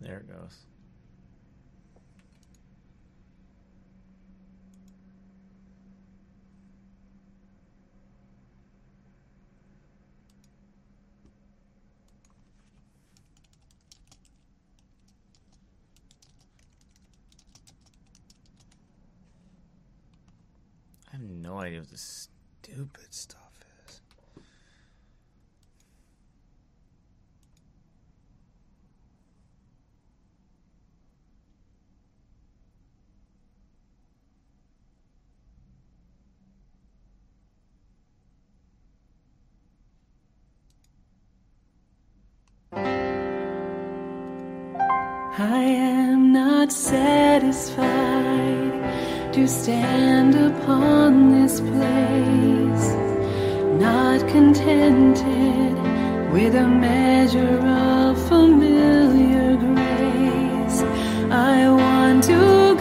There it goes. I have no idea what this stupid stuff. I am not satisfied to stand upon this place, not contented with a measure of familiar grace. I want to.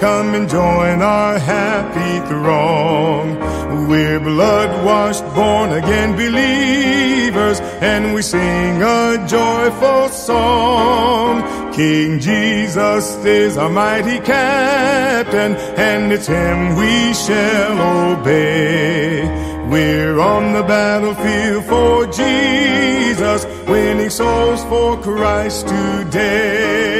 Come and join our happy throng. We're blood washed, born again believers, and we sing a joyful song. King Jesus is our mighty captain, and it's him we shall obey. We're on the battlefield for Jesus, winning souls for Christ today.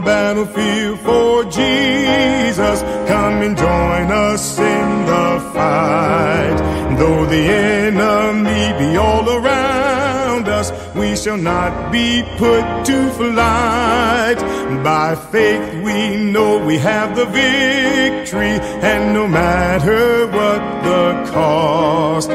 battlefield for Jesus. Come and join us in the fight. Though the enemy be all around us, we shall not be put to flight. By faith we know we have the victory, and no matter what the cost,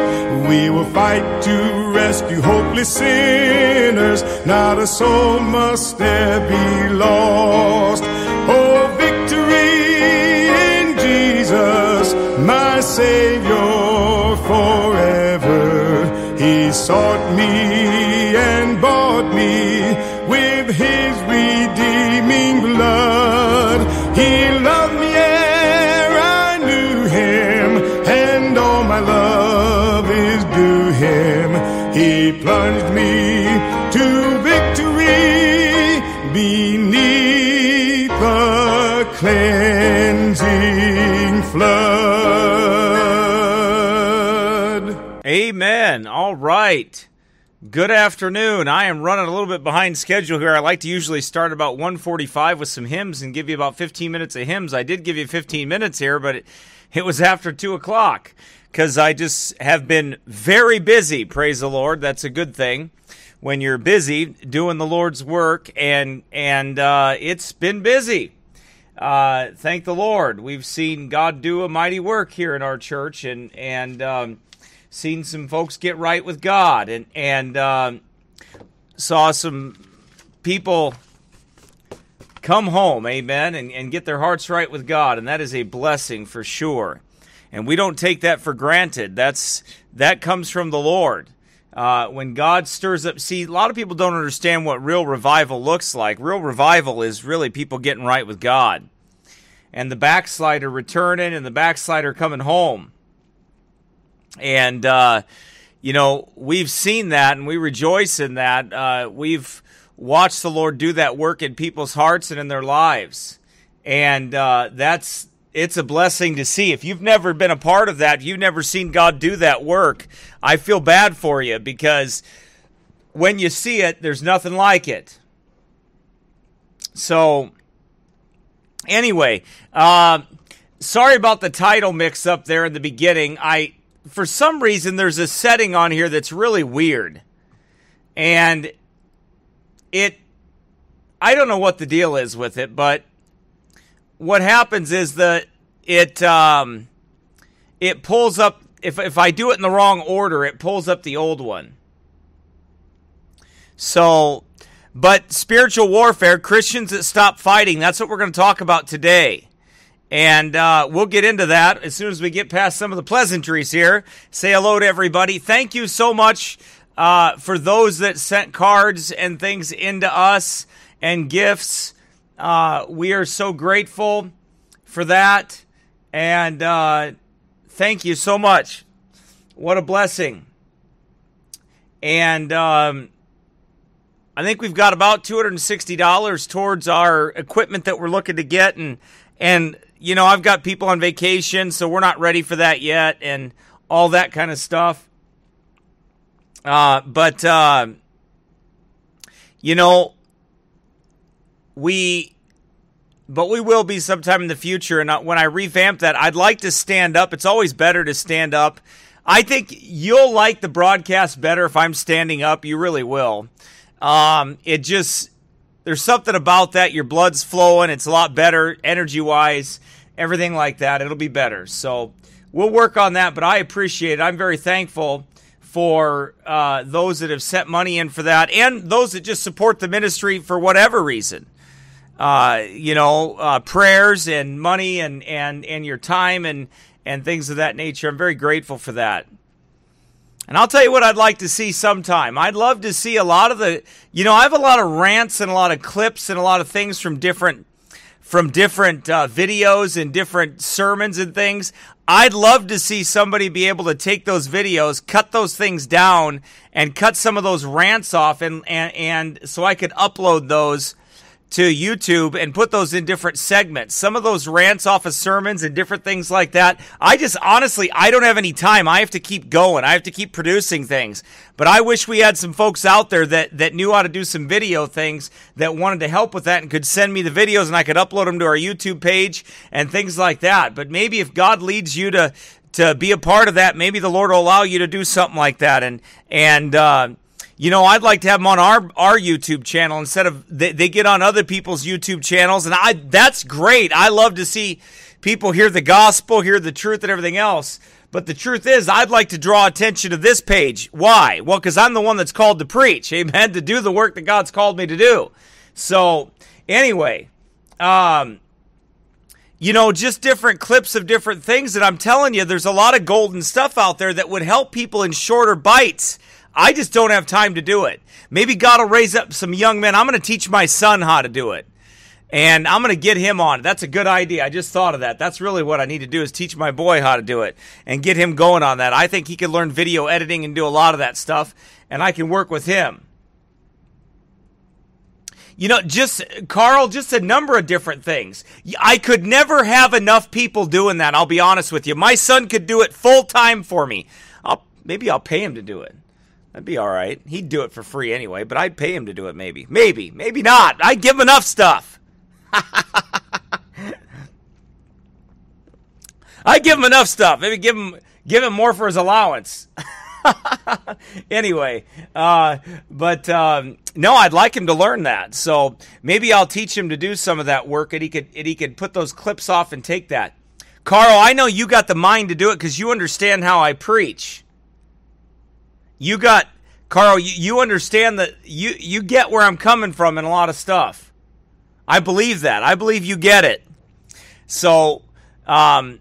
we will fight to rescue hopeless sinners. Not a soul must there be lost. Oh, victory in Jesus, my Savior forever. He sought me Good afternoon. I am running a little bit behind schedule here. I like to usually start about 145 with some hymns and give you about 15 minutes of hymns. I did give you 15 minutes here, but it, it was after 2 o'clock because I just have been very busy. Praise the Lord. That's a good thing when you're busy doing the Lord's work, and and uh, it's been busy. Uh, thank the Lord. We've seen God do a mighty work here in our church, and and um, seen some folks get right with God, and and um, saw some people come home, amen, and, and get their hearts right with God, and that is a blessing for sure. And we don't take that for granted. That's that comes from the Lord. Uh, when God stirs up, see, a lot of people don't understand what real revival looks like. Real revival is really people getting right with God, and the backslider returning, and the backslider coming home. And uh, you know, we've seen that, and we rejoice in that. Uh, we've watched the Lord do that work in people's hearts and in their lives, and uh, that's it's a blessing to see. If you've never been a part of that, you've never seen God do that work, I feel bad for you because when you see it, there's nothing like it. So, anyway, uh, sorry about the title mix up there in the beginning. I, for some reason, there's a setting on here that's really weird, and it, I don't know what the deal is with it, but what happens is that it um, it pulls up if if I do it in the wrong order, it pulls up the old one. So, but spiritual warfare, Christians that stop fighting, that's what we're going to talk about today. And uh, we'll get into that as soon as we get past some of the pleasantries here. Say hello to everybody. Thank you so much uh, for those that sent cards and things into us and gifts. Uh, we are so grateful for that. And uh, thank you so much. What a blessing. And um, I think we've got about two hundred and sixty dollars towards our equipment that we're looking to get, and and you know I've got people on vacation, so we're not ready for that yet, and all that kind of stuff. Uh, but uh, you know, we, but we will be sometime in the future. And when I revamp that, I'd like to stand up. It's always better to stand up. I think you'll like the broadcast better if I'm standing up. You really will. Um, it just there's something about that. Your blood's flowing. It's a lot better energy wise. Everything like that. It'll be better. So we'll work on that. But I appreciate it. I'm very thankful for uh, those that have sent money in for that and those that just support the ministry for whatever reason. Uh, you know, uh, prayers and money and, and, and your time and, and things of that nature. I'm very grateful for that. And I'll tell you what I'd like to see sometime. I'd love to see a lot of the, you know, I have a lot of rants and a lot of clips and a lot of things from different from different uh, videos and different sermons and things. I'd love to see somebody be able to take those videos, cut those things down, and cut some of those rants off, and and, and so I could upload those to YouTube and put those in different segments. Some of those rants off of sermons and different things like that. I just honestly, I don't have any time. I have to keep going. I have to keep producing things. But I wish we had some folks out there that, that knew how to do some video things that wanted to help with that and could send me the videos and I could upload them to our YouTube page and things like that. But maybe if God leads you to, to be a part of that, maybe the Lord will allow you to do something like that. And, and, uh, you know, I'd like to have them on our our YouTube channel instead of they, they get on other people's YouTube channels, and I that's great. I love to see people hear the gospel, hear the truth, and everything else. But the truth is, I'd like to draw attention to this page. Why? Well, because I'm the one that's called to preach, amen, to do the work that God's called me to do. So, anyway, um, you know, just different clips of different things that I'm telling you, there's a lot of golden stuff out there that would help people in shorter bites. I just don't have time to do it. Maybe God will raise up some young men. I'm going to teach my son how to do it. And I'm going to get him on. It. That's a good idea. I just thought of that. That's really what I need to do is teach my boy how to do it and get him going on that. I think he could learn video editing and do a lot of that stuff and I can work with him. You know, just Carl, just a number of different things. I could never have enough people doing that. I'll be honest with you. My son could do it full time for me. I'll maybe I'll pay him to do it. That'd be all right. He'd do it for free anyway, but I'd pay him to do it maybe. Maybe, maybe not. I'd give him enough stuff. I'd give him enough stuff. Maybe give him give him more for his allowance. anyway, uh, but um, no, I'd like him to learn that. So maybe I'll teach him to do some of that work, and he could and he could put those clips off and take that. Carl, I know you got the mind to do it because you understand how I preach. You got Carl. You, you understand that you you get where I'm coming from in a lot of stuff. I believe that. I believe you get it. So, um,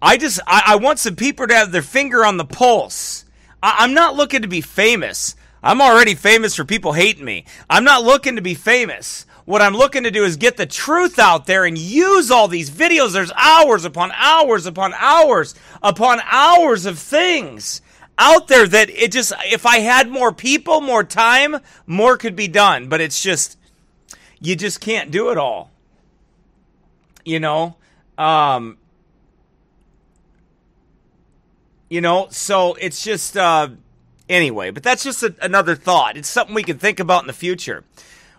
I just I, I want some people to have their finger on the pulse. I, I'm not looking to be famous. I'm already famous for people hating me. I'm not looking to be famous. What I'm looking to do is get the truth out there and use all these videos. There's hours upon hours upon hours upon hours of things out there that it just if I had more people, more time, more could be done. But it's just you just can't do it all. You know? Um you know, so it's just uh anyway, but that's just a, another thought. It's something we can think about in the future.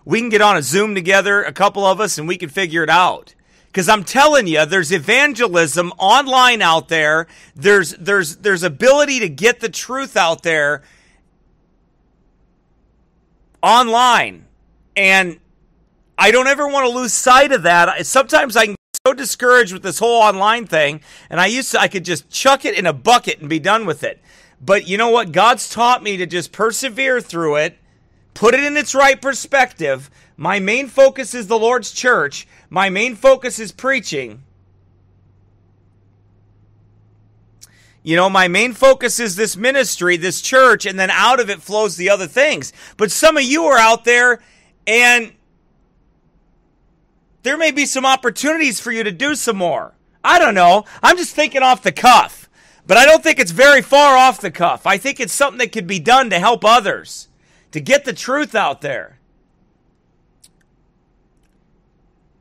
We can get on a Zoom together, a couple of us, and we can figure it out. Because I'm telling you, there's evangelism online out there. There's there's there's ability to get the truth out there online, and I don't ever want to lose sight of that. Sometimes I can get so discouraged with this whole online thing, and I used to I could just chuck it in a bucket and be done with it. But you know what? God's taught me to just persevere through it, put it in its right perspective. My main focus is the Lord's church. My main focus is preaching. You know, my main focus is this ministry, this church, and then out of it flows the other things. But some of you are out there and there may be some opportunities for you to do some more. I don't know. I'm just thinking off the cuff. But I don't think it's very far off the cuff. I think it's something that could be done to help others, to get the truth out there.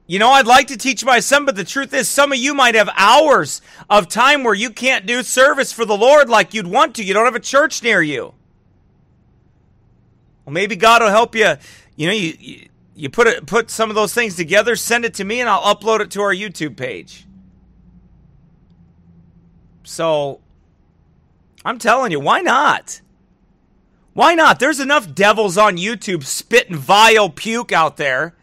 You know, I'd like to teach my son, but the truth is, some of you might have hours of time where you can't do service for the Lord like you'd want to. You don't have a church near you. Well, maybe God will help you. You know, you you, you put it, put some of those things together, send it to me, and I'll upload it to our YouTube page. So, I'm telling you, why not? Why not? There's enough devils on YouTube spitting vile puke out there,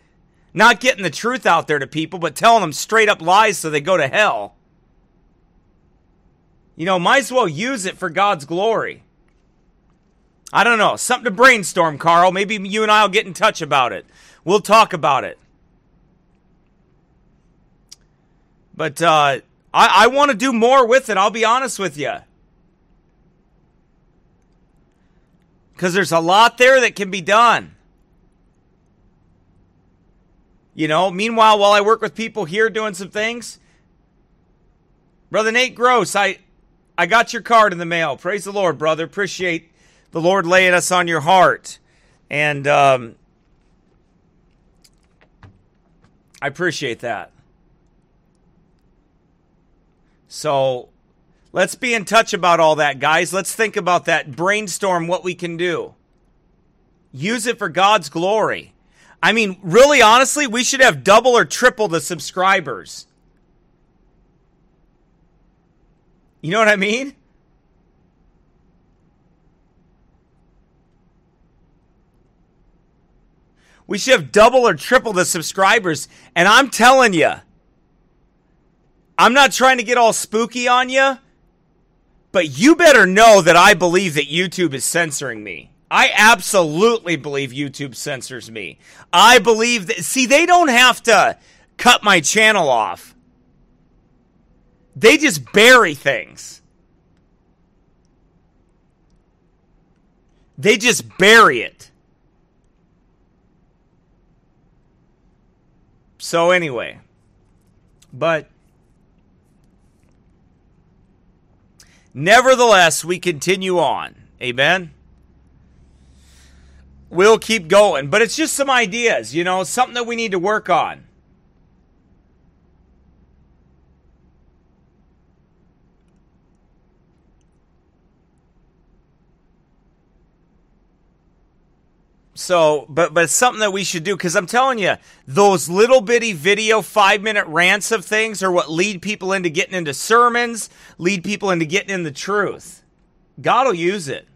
not getting the truth out there to people, but telling them straight up lies so they go to hell. You know, might as well use it for God's glory. I don't know. Something to brainstorm, Carl. Maybe you and I will get in touch about it. We'll talk about it. But uh, I, I want to do more with it. I'll be honest with you. Because there's a lot there that can be done. You know, meanwhile, while I work with people here doing some things, Brother Nate Gross, I, I got your card in the mail. Praise the Lord, brother. Appreciate the Lord laying us on your heart. And um, I appreciate that. So let's be in touch about all that, guys. Let's think about that. Brainstorm what we can do. Use it for God's glory. I mean, really, honestly, we should have double or triple the subscribers. You know what I mean? We should have double or triple the subscribers. And I'm telling you, I'm not trying to get all spooky on you, but you better know that I believe that YouTube is censoring me. I absolutely believe YouTube censors me. I believe that, see, they don't have to cut my channel off, they just bury things. They just bury it. So, anyway, but nevertheless, we continue on. Amen. We'll keep going, but it's just some ideas, you know, something that we need to work on. So, but but it's something that we should do because I'm telling you, those little bitty video five minute rants of things are what lead people into getting into sermons, lead people into getting in the truth. God will use it.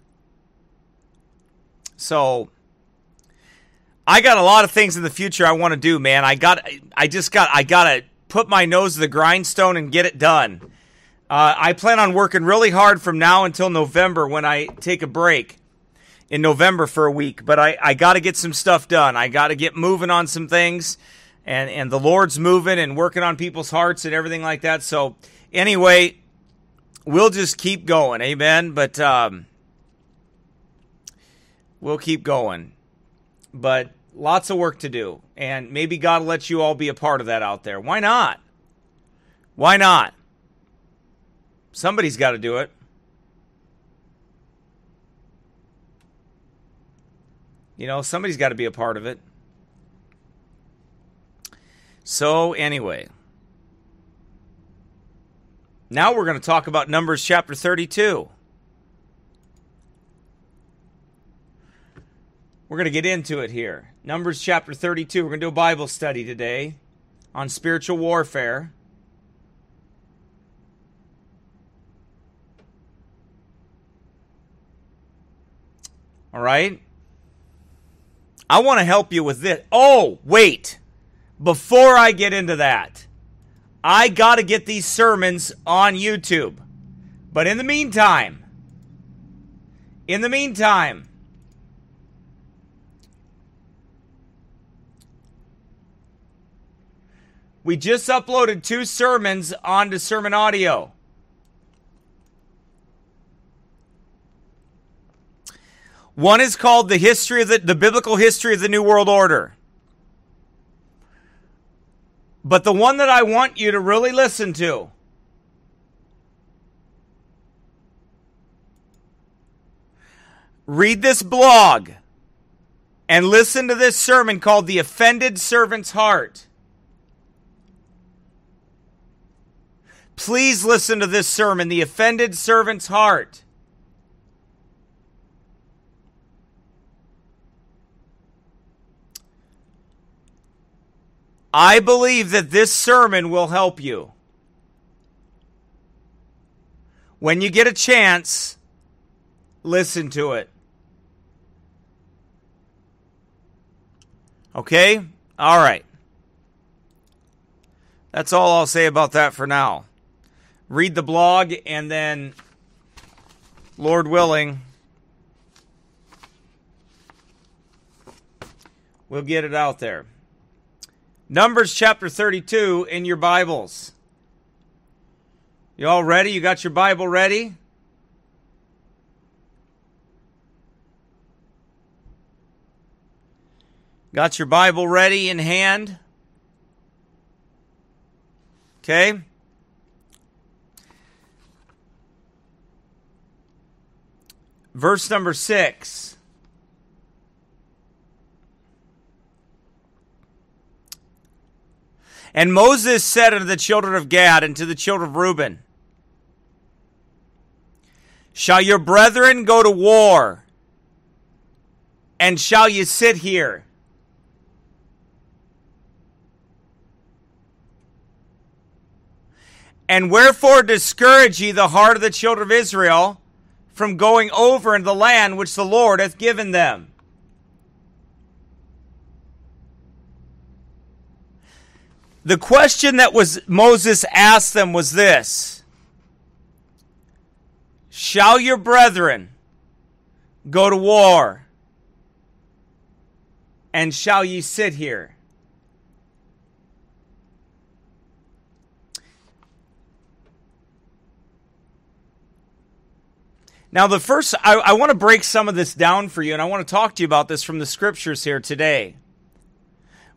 So, I got a lot of things in the future I want to do, man. I got, I just got, I got to put my nose to the grindstone and get it done. Uh, I plan on working really hard from now until November when I take a break in November for a week, but I, I got to get some stuff done. I got to get moving on some things, and and the Lord's moving and working on people's hearts and everything like that. So anyway, we'll just keep going, amen. But um, we'll keep going, but lots of work to do, and maybe God will let you all be a part of that out there. Why not? Why not? Somebody's got to do it. You know, somebody's got to be a part of it. So, anyway, now we're going to talk about Numbers chapter 32. We're going to get into it here. Numbers chapter 32. We're going to do a Bible study today on spiritual warfare. All right? I want to help you with this. Oh, wait. Before I get into that, I got to get these sermons on YouTube. But in the meantime, in the meantime, we just uploaded two sermons onto Sermon Audio. One is called the history of the, the biblical history of the New World Order. But the one that I want you to really listen to read this blog and listen to this sermon called The Offended Servant's Heart. Please listen to this sermon, The Offended Servant's Heart. I believe that this sermon will help you. When you get a chance, listen to it. Okay? All right. That's all I'll say about that for now. Read the blog and then, Lord willing, we'll get it out there. Numbers chapter 32 in your Bibles. You all ready? You got your Bible ready? Got your Bible ready in hand? Okay. Verse number 6. And Moses said unto the children of Gad and to the children of Reuben, Shall your brethren go to war? And shall you sit here? And wherefore discourage ye the heart of the children of Israel from going over into the land which the Lord hath given them? The question that was Moses asked them was this Shall your brethren go to war? And shall ye sit here? Now, the first, I, I want to break some of this down for you, and I want to talk to you about this from the scriptures here today.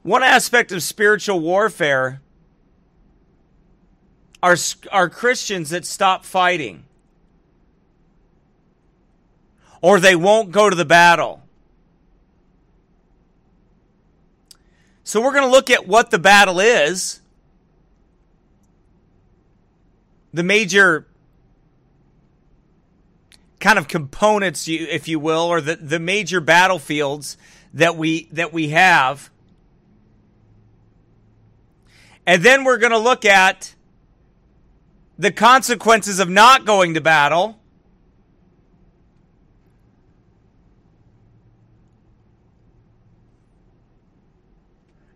One aspect of spiritual warfare are, are Christians that stop fighting, or they won't go to the battle. So, we're going to look at what the battle is, the major kind of components, if you will, or the, the major battlefields that we that we have. And then we're going to look at the consequences of not going to battle.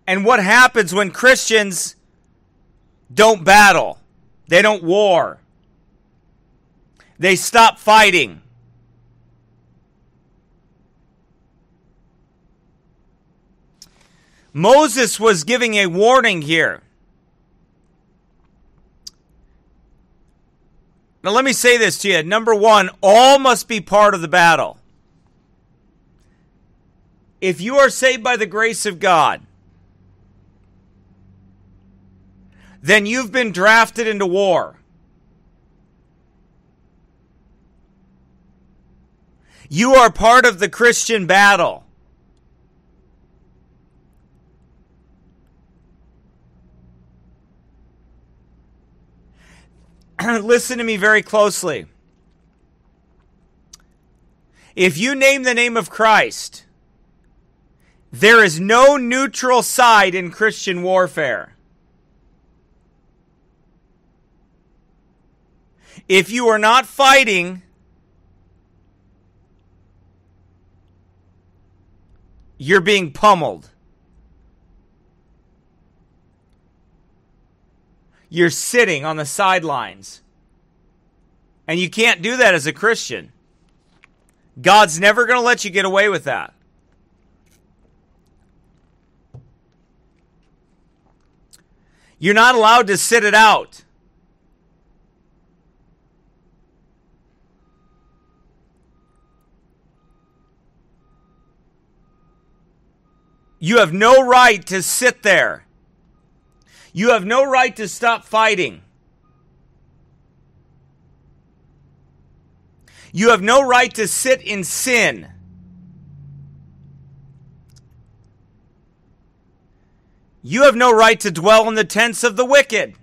And what happens when Christians don't battle? They don't war. They stop fighting. Moses was giving a warning here. Now, let me say this to you. Number one, all must be part of the battle. If you are saved by the grace of God, then you've been drafted into war. You are part of the Christian battle. Listen to me very closely. If you name the name of Christ, there is no neutral side in Christian warfare. If you are not fighting you're being pummeled. You're sitting on the sidelines. And you can't do that as a Christian. God's never going to let you get away with that. You're not allowed to sit it out. You have no right to sit there. You have no right to stop fighting. You have no right to sit in sin. You have no right to dwell in the tents of the wicked.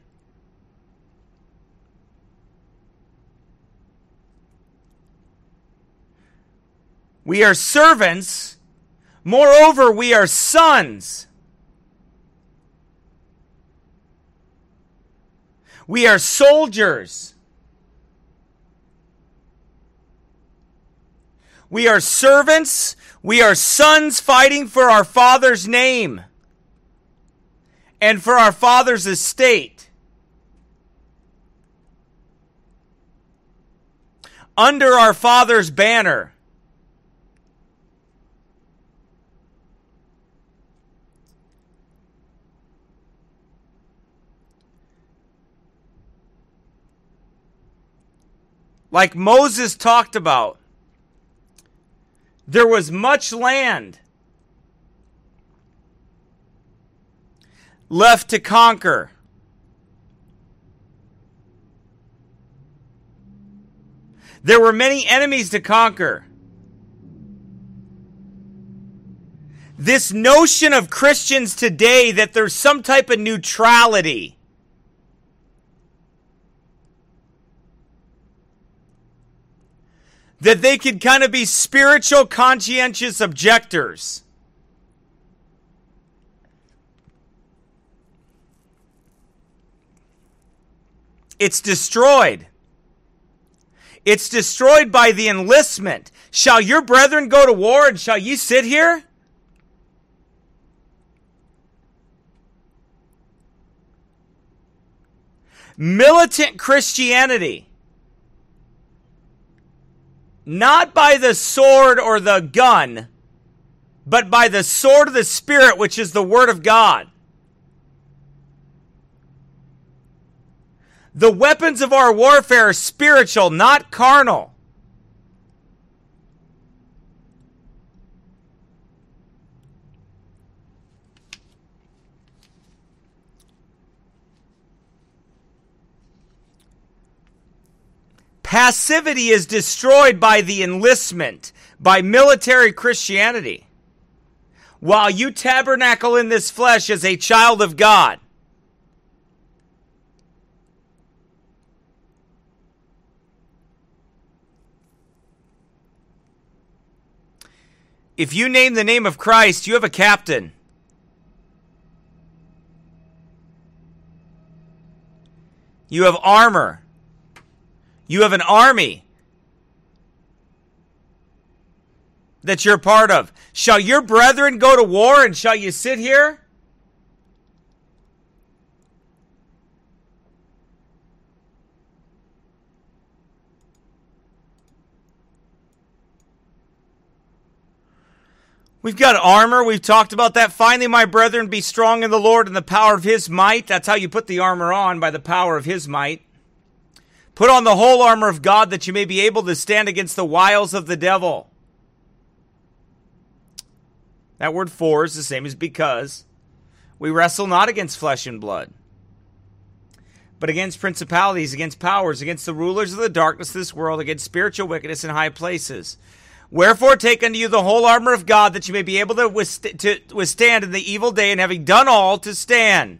We are servants. Moreover, we are sons. We are soldiers. We are servants. We are sons fighting for our Father's name and for our Father's estate. Under our Father's banner. Like Moses talked about, there was much land left to conquer. There were many enemies to conquer. This notion of Christians today that there's some type of neutrality. That they could kind of be spiritual, conscientious objectors. It's destroyed. It's destroyed by the enlistment. Shall your brethren go to war and shall you sit here? Militant Christianity. Not by the sword or the gun, but by the sword of the Spirit, which is the Word of God. The weapons of our warfare are spiritual, not carnal. Passivity is destroyed by the enlistment, by military Christianity. While you tabernacle in this flesh as a child of God, If you name the name of Christ, you have a captain. You have armor. You have an army that you're part of. Shall your brethren go to war and shall you sit here? We've got armor. We've talked about that. Finally, my brethren, be strong in the Lord and the power of his might. That's how you put the armor on, by the power of his might. Put on the whole armor of God that you may be able to stand against the wiles of the devil. That word for is the same as because. We wrestle not against flesh and blood, but against principalities, against powers, against the rulers of the darkness of this world, against spiritual wickedness in high places. Wherefore, take unto you the whole armor of God, that you may be able to, withstand in the evil day, and having done all, to stand.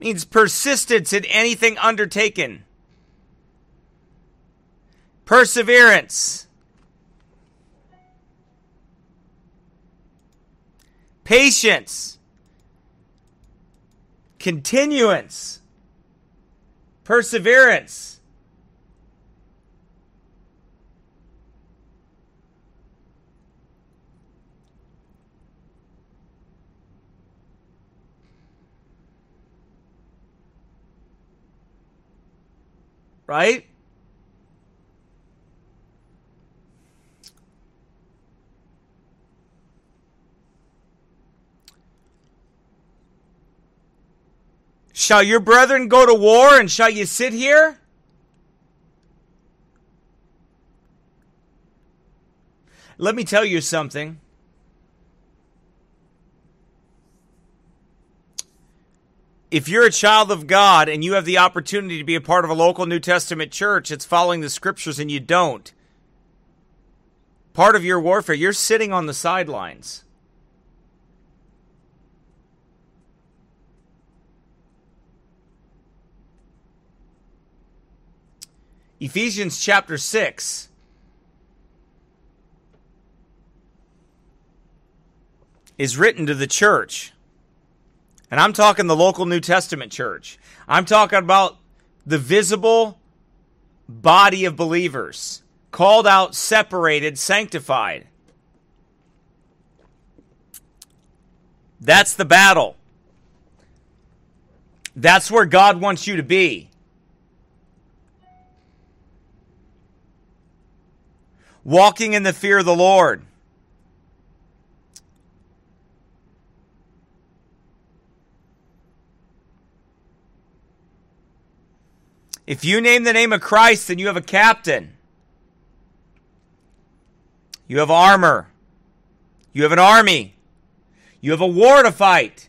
Means persistence in anything undertaken. Perseverance. Patience continuance, perseverance. right? Shall your brethren go to war and shall you sit here? Let me tell you something. If you're a child of God and you have the opportunity to be a part of a local New Testament church, it's following the scriptures and you don't. Part of your warfare, you're sitting on the sidelines. Ephesians chapter 6. is written to the church. And I'm talking the local New Testament church. I'm talking about the visible body of believers, called out, separated, sanctified. That's the battle. That's where God wants you to be. Walking in the fear of the Lord. If you name the name of Christ, then you have a captain. You have armor. You have an army. You have a war to fight.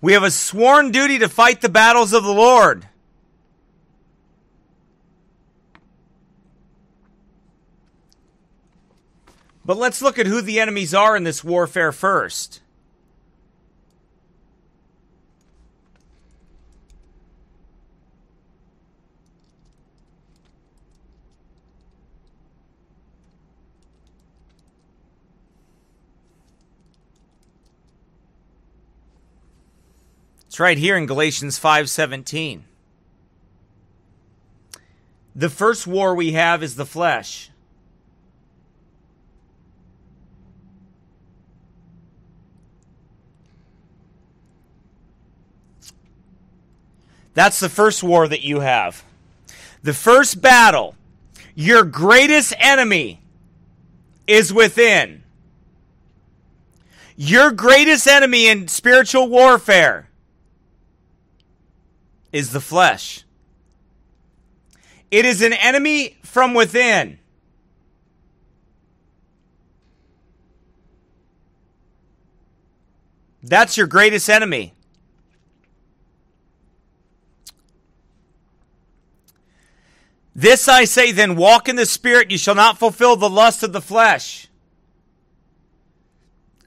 We have a sworn duty to fight the battles of the Lord. But let's look at who the enemies are in this warfare first. It's right here in Galatians 5:17. The first war we have is the flesh. That's the first war that you have. The first battle, your greatest enemy is within. Your greatest enemy in spiritual warfare is the flesh. It is an enemy from within. That's your greatest enemy. This I say then walk in the Spirit, you shall not fulfill the lust of the flesh.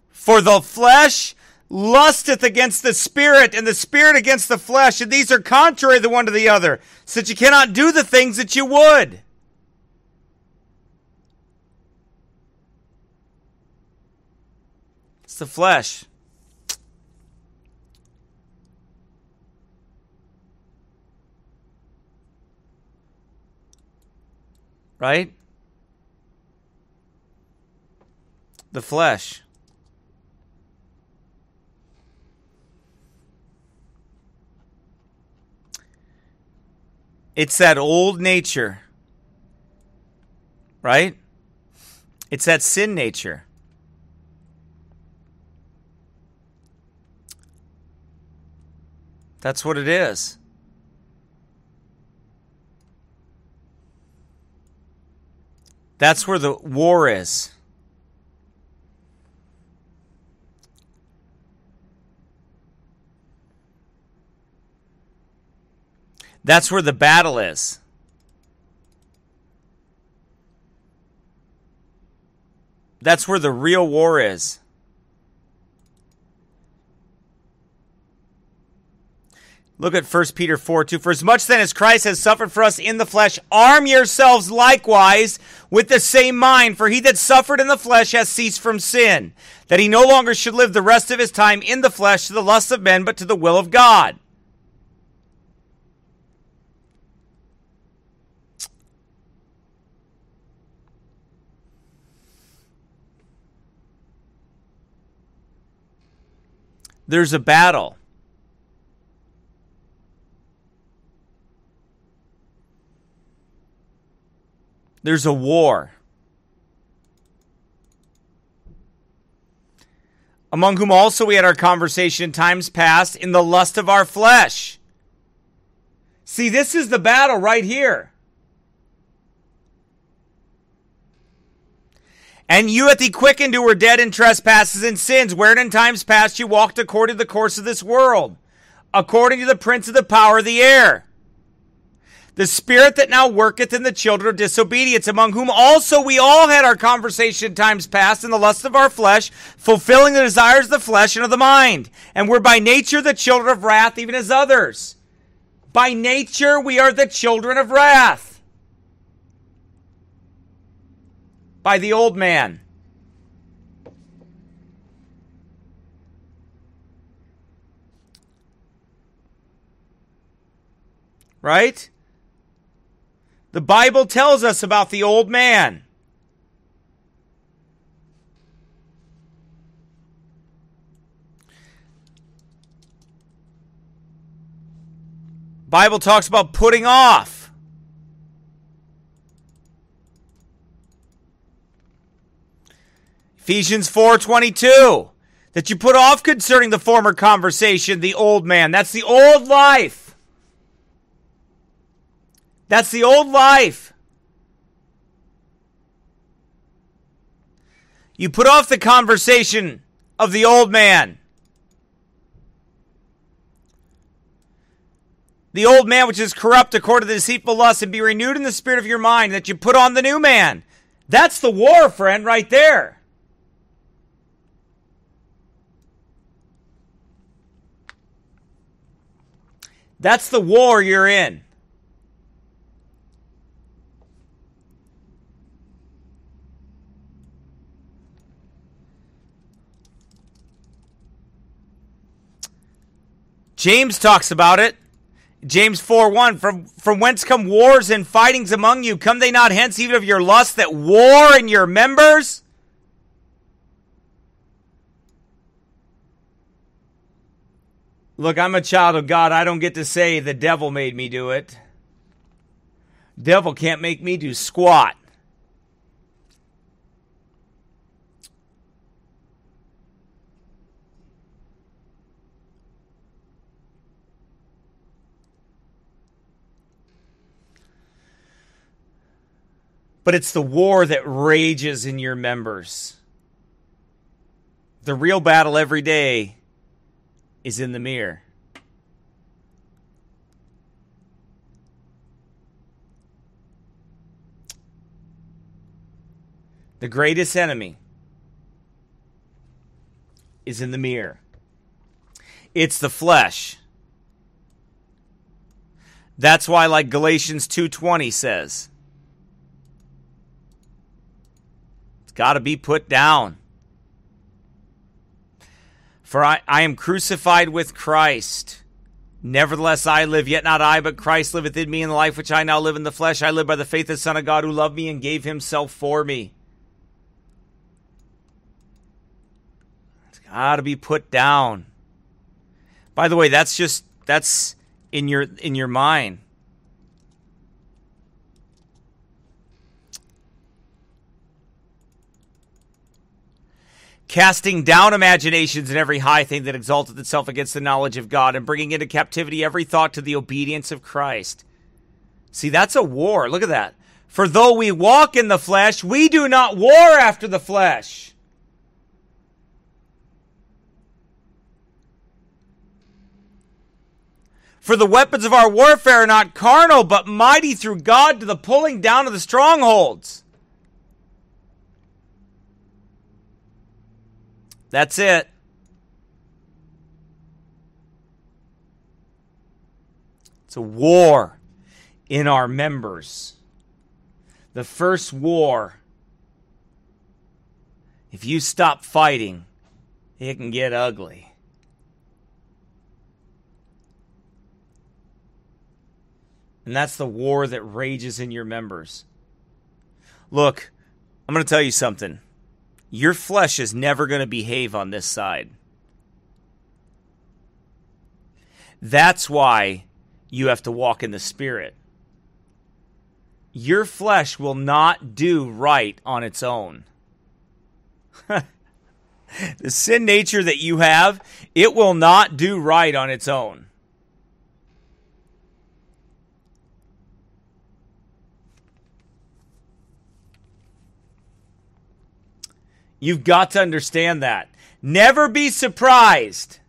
For the flesh lusteth against the Spirit, and the Spirit against the flesh, and these are contrary the one to the other, so that you cannot do the things that you would. It's the flesh. Right? The flesh. It's that old nature, right? It's that sin nature. That's what it is. That's where the war is. That's where the battle is. That's where the real war is. Look at 1 Peter 4 2. For as much then as Christ has suffered for us in the flesh, arm yourselves likewise with the same mind. For he that suffered in the flesh has ceased from sin, that he no longer should live the rest of his time in the flesh to the lusts of men, but to the will of God. There's a battle. There's a war. Among whom also we had our conversation in times past in the lust of our flesh. See, this is the battle right here. And you at the quickened who were dead in trespasses and sins, wherein in times past you walked according to the course of this world, according to the prince of the power of the air, the spirit that now worketh in the children of disobedience, among whom also we all had our conversation times past in the lust of our flesh, fulfilling the desires of the flesh and of the mind, and were by nature the children of wrath, even as others. By nature we are the children of wrath. by the old man. Right? The Bible tells us about the old man. Bible talks about putting off. Ephesians 4:22 that you put off concerning the former conversation the old man. That's the old life. That's the old life. You put off the conversation of the old man. The old man which is corrupt according to the deceitful lust and be renewed in the spirit of your mind that you put on the new man. That's the war, friend, right there. That's the war you're in. James talks about it. James 4 1 from, from whence come wars and fightings among you? Come they not hence even of your lust that war in your members? Look, I'm a child of God. I don't get to say the devil made me do it. Devil can't make me do squat. But it's the war that rages in your members. The real battle every day is in the mirror. The greatest enemy is in the mirror. It's the flesh. That's why like Galatians 2:20 says, it's got to be put down. For I, I am crucified with Christ. Nevertheless, I live, yet not I, but Christ liveth in me. In the life which I now live in the flesh, I live by the faith of the Son of God who loved me and gave himself for me. It's got to be put down. By the way, that's just that's in your in your mind. Casting down imaginations and every high thing that exalteth itself against the knowledge of God, and bringing into captivity every thought to the obedience of Christ. See, that's a war. Look at that. For though we walk in the flesh, we do not war after the flesh. For the weapons of our warfare are not carnal, but mighty through God to the pulling down of the strongholds. That's it. It's a war in our members. The first war. If you stop fighting, it can get ugly. And that's the war that rages in your members. Look, I'm going to tell you something. Your flesh is never going to behave on this side. That's why you have to walk in the Spirit. your flesh will not do right on its own. the sin nature that you have, it will not do right on its own. You've got to understand that. Never be surprised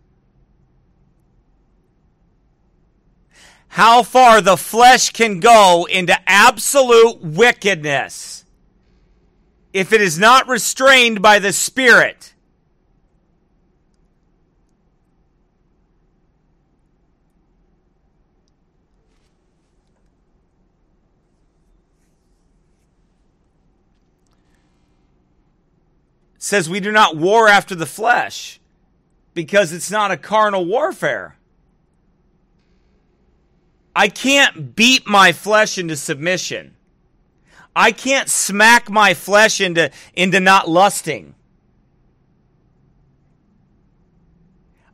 how far the flesh can go into absolute wickedness if it is not restrained by the Spirit. Says we do not war after the flesh because it's not a carnal warfare. I can't beat my flesh into submission. I can't smack my flesh into, into not lusting.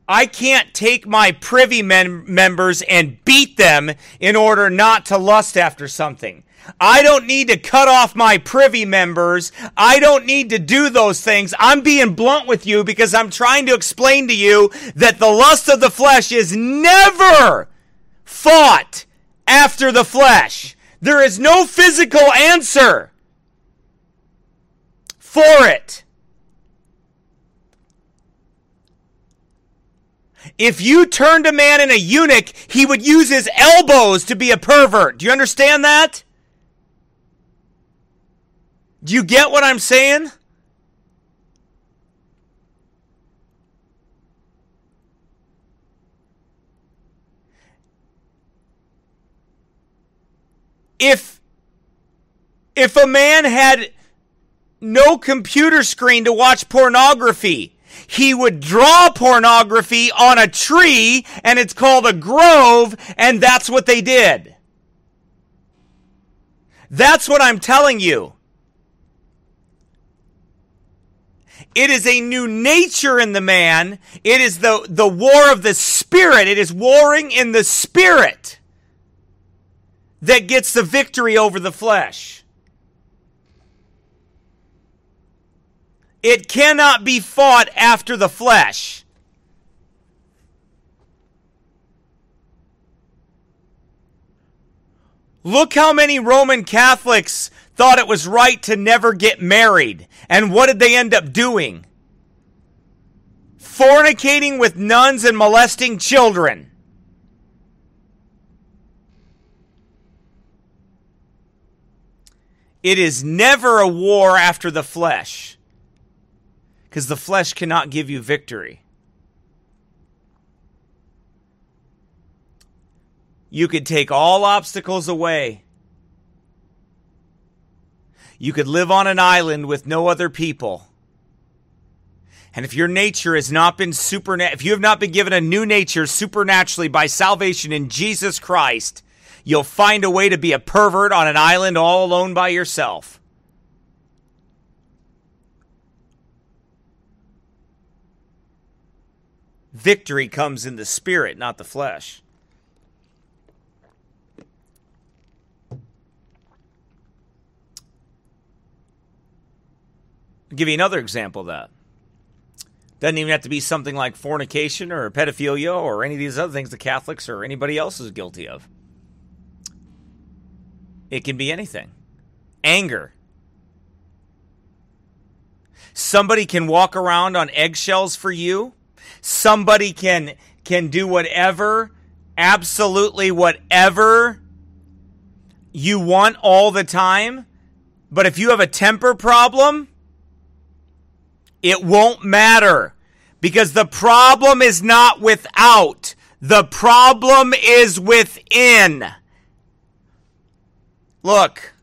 I can't take my privy mem- members and beat them in order not to lust after something. I don't need to cut off my privy members. I don't need to do those things. I'm being blunt with you because I'm trying to explain to you that the lust of the flesh is never fought after the flesh. There is no physical answer for it. If you turned a man in a eunuch, he would use his elbows to be a pervert. Do you understand that? Do you get what I'm saying? If if a man had no computer screen to watch pornography, he would draw pornography on a tree and it's called a grove and that's what they did. That's what I'm telling you. It is a new nature in the man. It is the, the war of the spirit. It is warring in the spirit that gets the victory over the flesh. It cannot be fought after the flesh. Look how many Roman Catholics thought it was right to never get married. And what did they end up doing? Fornicating with nuns and molesting children. It is never a war after the flesh. Because the flesh cannot give you victory. You could take all obstacles away. You could live on an island with no other people. And if your nature has not been supernat, if you have not been given a new nature supernaturally by salvation in Jesus Christ, you'll find a way to be a pervert on an island all alone by yourself. Victory comes in the spirit, not the flesh. I'll give you another example of that. Doesn't even have to be something like fornication or pedophilia or any of these other things the Catholics or anybody else is guilty of. It can be anything. Anger. Somebody can walk around on eggshells for you. Somebody can can do whatever, absolutely whatever you want all the time. But if you have a temper problem, it won't matter because the problem is not without. The problem is within. Look.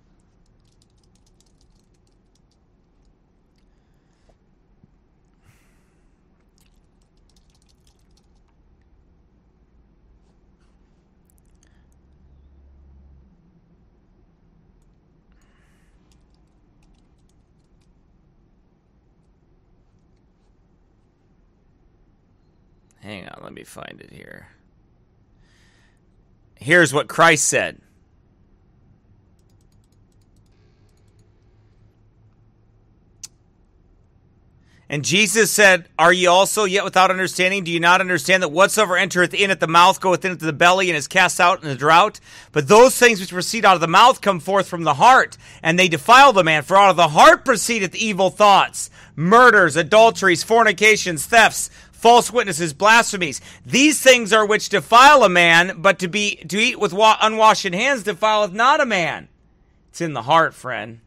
Hang on, let me find it here. Here's what Christ said. And Jesus said, Are ye also yet without understanding? Do you not understand that whatsoever entereth in at the mouth goeth into the belly and is cast out in the drought? But those things which proceed out of the mouth come forth from the heart, and they defile the man. For out of the heart proceedeth evil thoughts, murders, adulteries, fornications, thefts, false witnesses, blasphemies. These things are which defile a man, but to be to eat with wa- unwashed hands defileth not a man. It's in the heart, friend.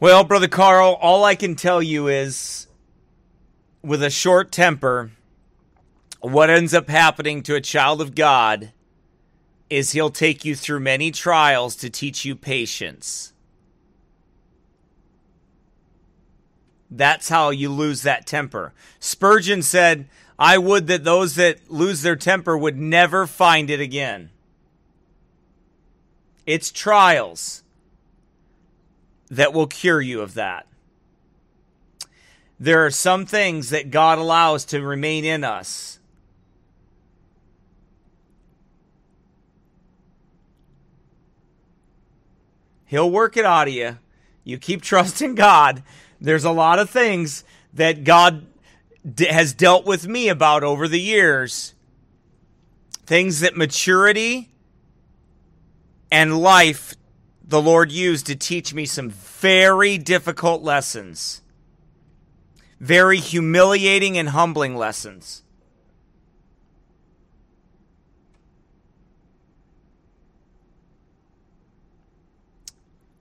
Well, Brother Carl, all I can tell you is with a short temper, what ends up happening to a child of God is he'll take you through many trials to teach you patience. That's how you lose that temper. Spurgeon said, I would that those that lose their temper would never find it again. It's trials that will cure you of that. There are some things that God allows to remain in us. He'll work it out of you. You keep trusting God. There's a lot of things that God has dealt with me about over the years. Things that maturity and life the Lord used to teach me some very difficult lessons, very humiliating and humbling lessons.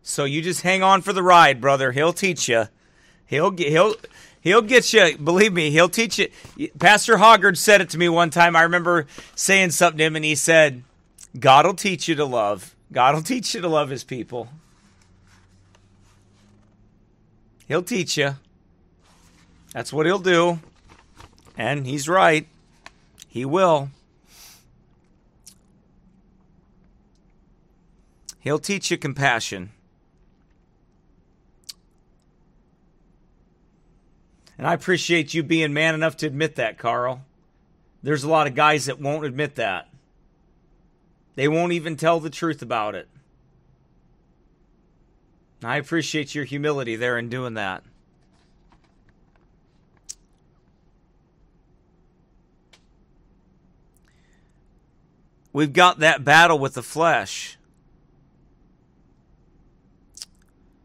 So you just hang on for the ride, brother. He'll teach you. He'll get he'll he'll get you. Believe me, he'll teach you. Pastor Hoggard said it to me one time. I remember saying something to him, and he said, "God will teach you to love." God will teach you to love his people. He'll teach you. That's what he'll do. And he's right. He will. He'll teach you compassion. And I appreciate you being man enough to admit that, Carl. There's a lot of guys that won't admit that. They won't even tell the truth about it. I appreciate your humility there in doing that. We've got that battle with the flesh.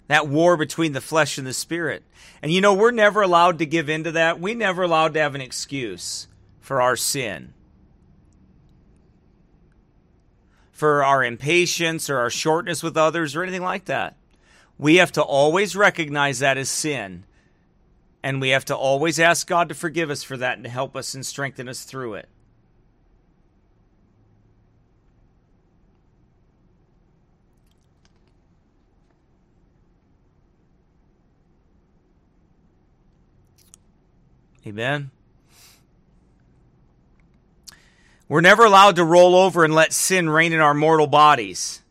That war between the flesh and the spirit. And you know, we're never allowed to give into that. We never allowed to have an excuse for our sin. For our impatience or our shortness with others or anything like that. We have to always recognize that as sin. And we have to always ask God to forgive us for that and to help us and strengthen us through it. Amen. We're never allowed to roll over and let sin reign in our mortal bodies.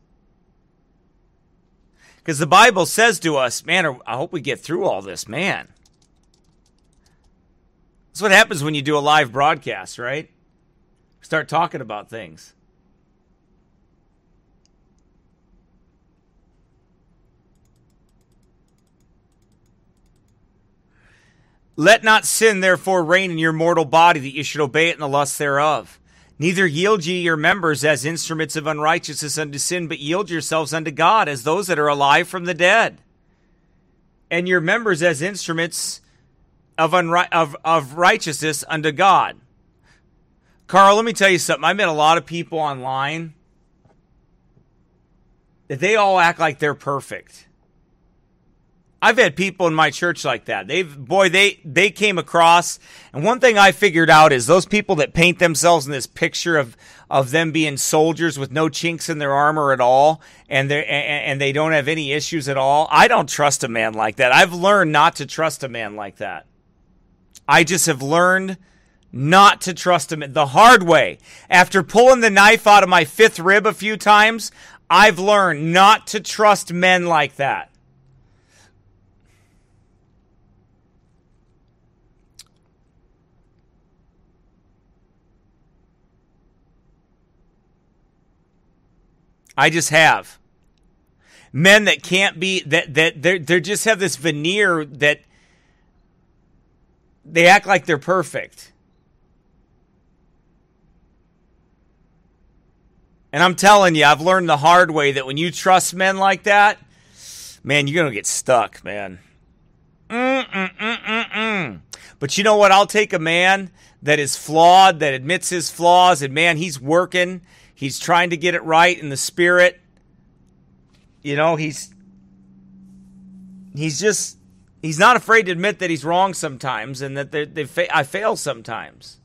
Because the Bible says to us, man, I hope we get through all this, man. That's what happens when you do a live broadcast, right? Start talking about things. Let not sin therefore reign in your mortal body, that you should obey it in the lust thereof. Neither yield ye your members as instruments of unrighteousness unto sin, but yield yourselves unto God as those that are alive from the dead. And your members as instruments of, unri- of, of righteousness unto God. Carl, let me tell you something. I met a lot of people online that they all act like they're perfect. I've had people in my church like that. They've boy, they they came across, and one thing I figured out is those people that paint themselves in this picture of of them being soldiers with no chinks in their armor at all, and they and they don't have any issues at all. I don't trust a man like that. I've learned not to trust a man like that. I just have learned not to trust him the hard way. After pulling the knife out of my fifth rib a few times, I've learned not to trust men like that. I just have. Men that can't be that that they they just have this veneer that they act like they're perfect. And I'm telling you, I've learned the hard way that when you trust men like that, man, you're going to get stuck, man. Mm-mm-mm-mm-mm. But you know what? I'll take a man that is flawed, that admits his flaws, and man, he's working. He's trying to get it right in the spirit. You know, he's he's just he's not afraid to admit that he's wrong sometimes and that they, they fa- I fail sometimes.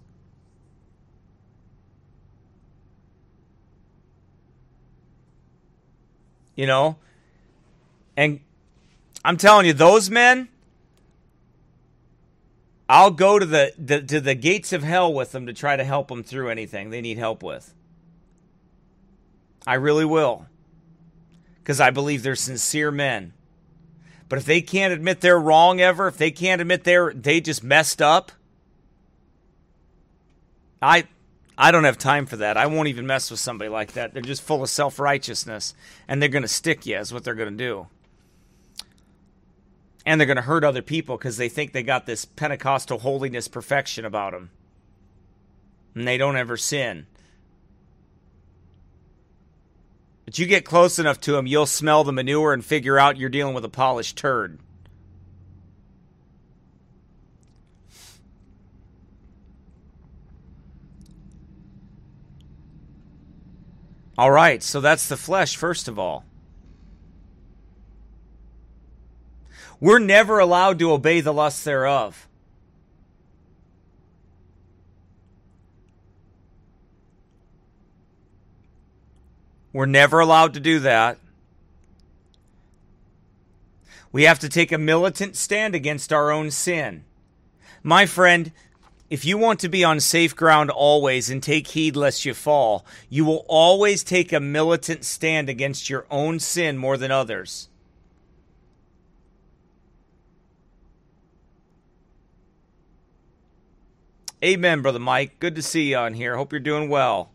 You know, and I'm telling you, those men, I'll go to the, the to the gates of hell with them to try to help them through anything they need help with. I really will. Because I believe they're sincere men. But if they can't admit they're wrong ever, if they can't admit they're they just messed up, I I don't have time for that. I won't even mess with somebody like that. They're just full of self-righteousness and they're to stick you is what they're to do. And they're to hurt other people because they think they got this Pentecostal holiness perfection about them. And they don't ever sin. But you get close enough to them, you'll smell the manure and figure out you're dealing with a polished turd. All right, so that's the flesh, first of all. We're never allowed to obey the lust thereof. We're never allowed to do that. We have to take a militant stand against our own sin. My friend, if you want to be on safe ground always and take heed lest you fall, you will always take a militant stand against your own sin more than others. Amen, Brother Mike. Good to see you on here. Hope you're doing well.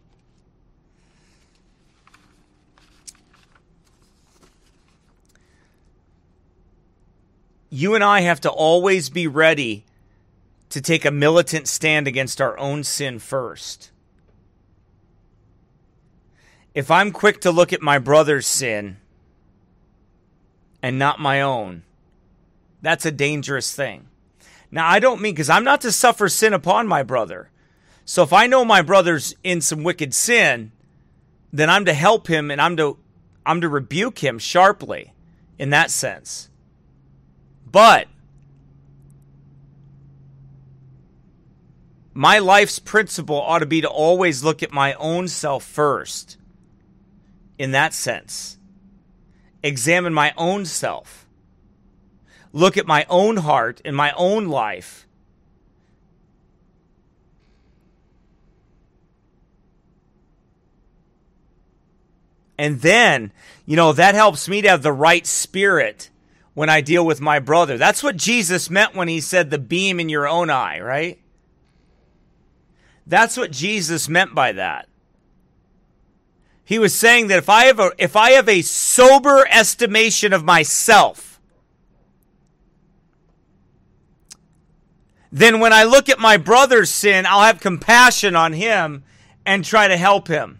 You and I have to always be ready to take a militant stand against our own sin first. If I'm quick to look at my brother's sin and not my own, that's a dangerous thing. Now, I don't mean because I'm not to suffer sin upon my brother. So if I know my brother's in some wicked sin, then I'm to help him and I'm to I'm to rebuke him sharply in that sense. But my life's principle ought to be to always look at my own self first in that sense. Examine my own self. Look at my own heart and my own life. And then, you know, that helps me to have the right spirit when I deal with my brother. That's what Jesus meant when he said the beam in your own eye, right? That's what Jesus meant by that. He was saying that if I have a if I have a sober estimation of myself, then when I look at my brother's sin, I'll have compassion on him and try to help him.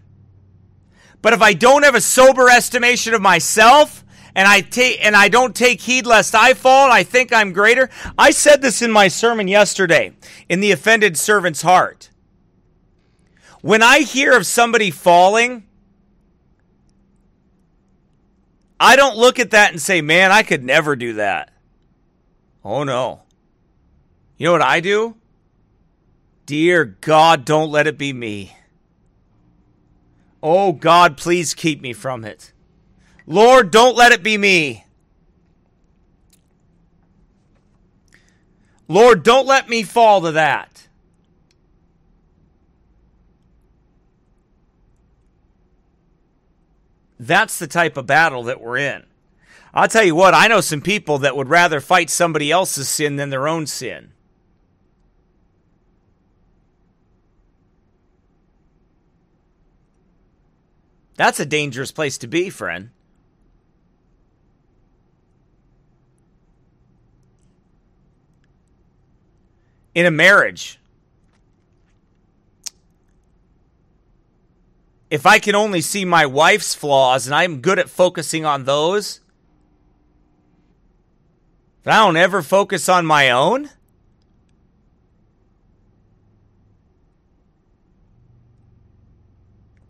But if I don't have a sober estimation of myself, and I take and I don't take heed lest I fall, I think I'm greater. I said this in my sermon yesterday in the offended servant's heart. When I hear of somebody falling, I don't look at that and say, "Man, I could never do that." Oh no. You know what I do? Dear God, don't let it be me. Oh God, please keep me from it. Lord, don't let it be me. Lord, don't let me fall to that. That's the type of battle that we're in. I'll tell you what, I know some people that would rather fight somebody else's sin than their own sin. That's a dangerous place to be, friend. In a marriage, if I can only see my wife's flaws and I'm good at focusing on those, but I don't ever focus on my own,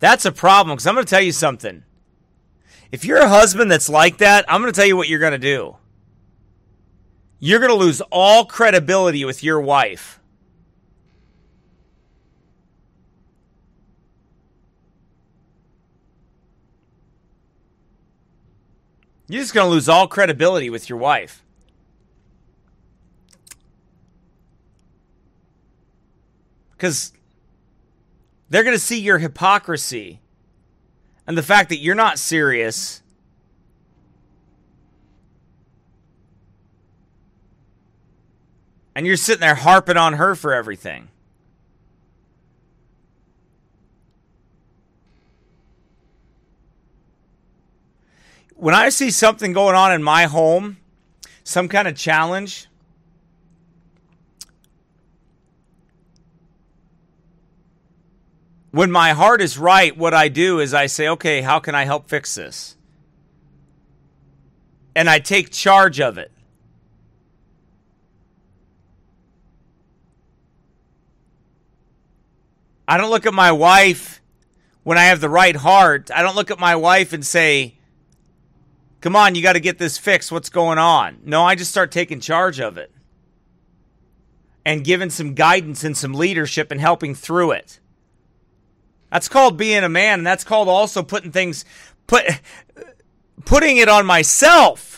that's a problem because I'm going to tell you something. If you're a husband that's like that, I'm going to tell you what you're going to do. You're going to lose all credibility with your wife. You're just going to lose all credibility with your wife. Because they're going to see your hypocrisy and the fact that you're not serious. And you're sitting there harping on her for everything. when I see something going on in my home, some kind of challenge, when my heart is right, what I do is I say, okay, how can I help fix this? And I take charge of it. I don't look at my wife when I have the right heart. I don't look at my wife and say, come on, you got to get this fixed. What's going on? No, I just start taking charge of it and giving some guidance and some leadership and helping through it. That's called being a man, and that's called also putting things put putting it on myself.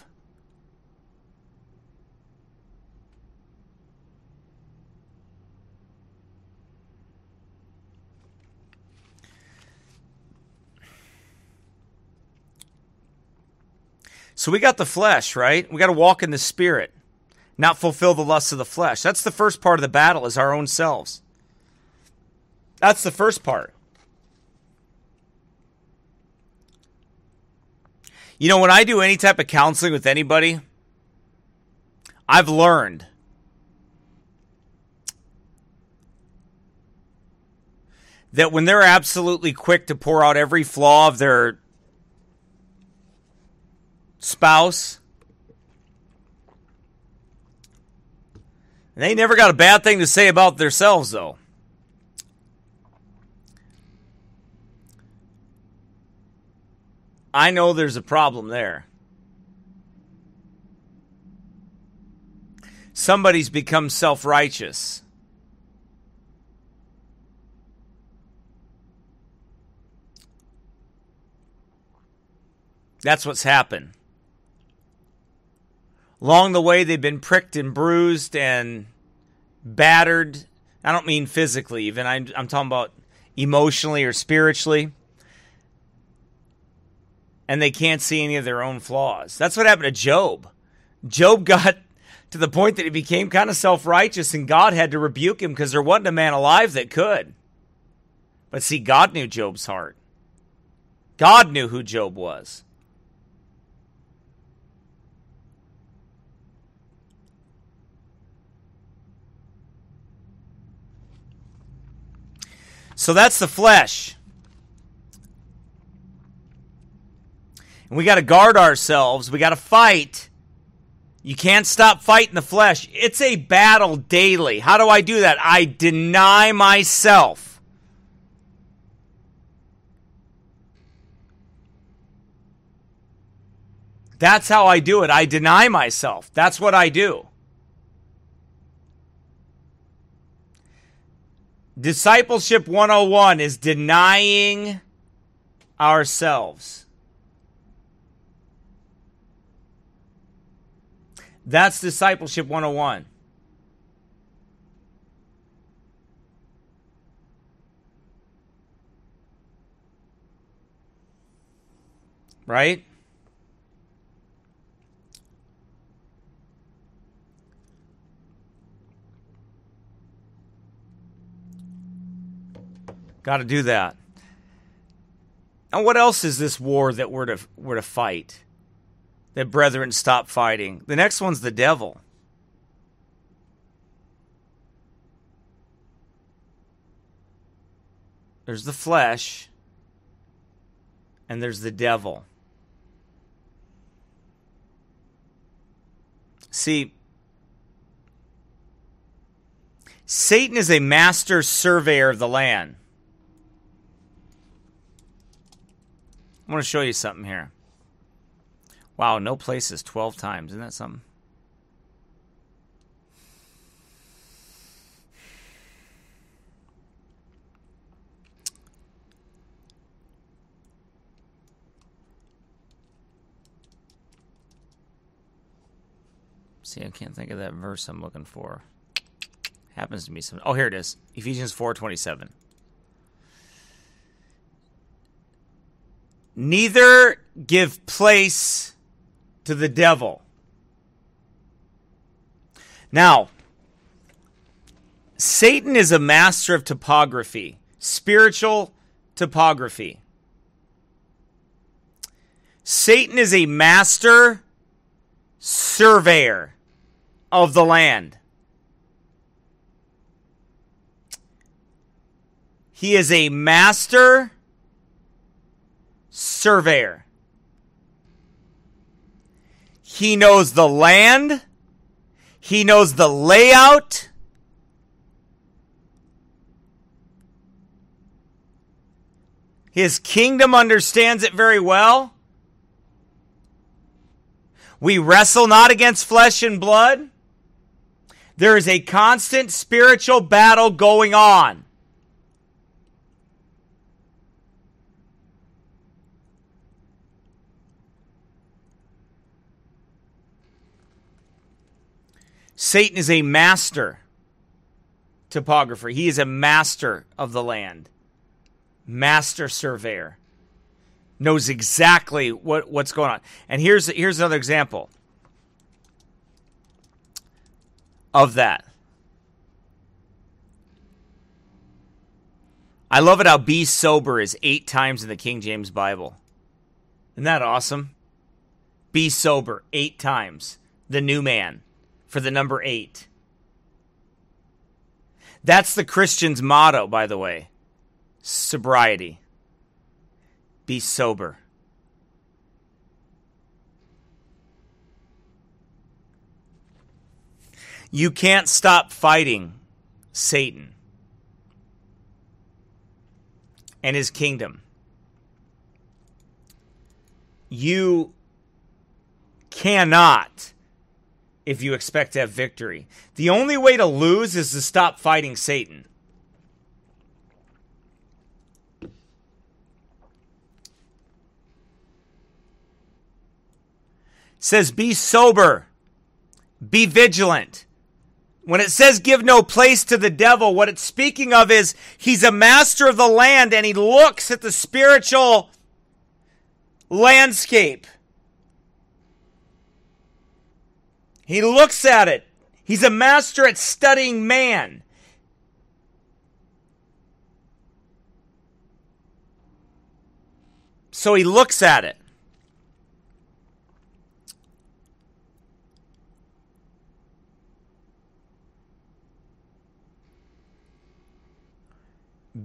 So we got the flesh, right? We got to walk in the spirit, not fulfill the lusts of the flesh. That's the first part of the battle is our own selves. That's the first part. You know, when I do any type of counseling with anybody, I've learned that when they're absolutely quick to pour out every flaw of their spouse, they never got a bad thing to say about themselves, though. I know there's a problem there. Somebody's become self righteous. That's what's happened. Along the way, they've been pricked and bruised and battered. I don't mean physically, even. I'm, I'm talking about emotionally or spiritually and they can't see any of their own flaws. That's what happened to Job. Job got to the point that he became kind of self righteous, and God had to rebuke him because there wasn't a man alive that could. But see, God knew Job's heart, God knew who Job was. So that's the flesh. And we got to guard ourselves. We got to fight. You can't stop fighting the flesh. It's a battle daily. How do I do that? I deny myself. That's how I do it. I deny myself. That's what I do. Discipleship 101 is denying ourselves. That's discipleship 101. Right? Got to do that. And what else is this war that we're to we're to fight? That brethren stop fighting. The next one's the devil. There's the flesh and there's the devil. See, Satan is a master surveyor of the land. I want to show you something here. Wow, no places 12 times. Isn't that something? See, I can't think of that verse I'm looking for. Happens to me some. Oh, here it is. Ephesians 4:27. Neither give place to the devil. Now, Satan is a master of topography, spiritual topography. Satan is a master surveyor of the land. He is a master surveyor. He knows the land. He knows the layout. His kingdom understands it very well. We wrestle not against flesh and blood. There is a constant spiritual battle going on. Satan is a master topographer. He is a master of the land, master surveyor. Knows exactly what, what's going on. And here's here's another example of that. I love it how be sober is eight times in the King James Bible. Isn't that awesome? Be sober eight times. The new man for the number eight. That's the Christian's motto, by the way sobriety. Be sober. You can't stop fighting Satan and his kingdom. You cannot if you expect to have victory. The only way to lose is to stop fighting Satan. says be sober, be vigilant. When it says give no place to the devil, what it's speaking of is he's a master of the land and he looks at the spiritual landscape. He looks at it. He's a master at studying man. So he looks at it.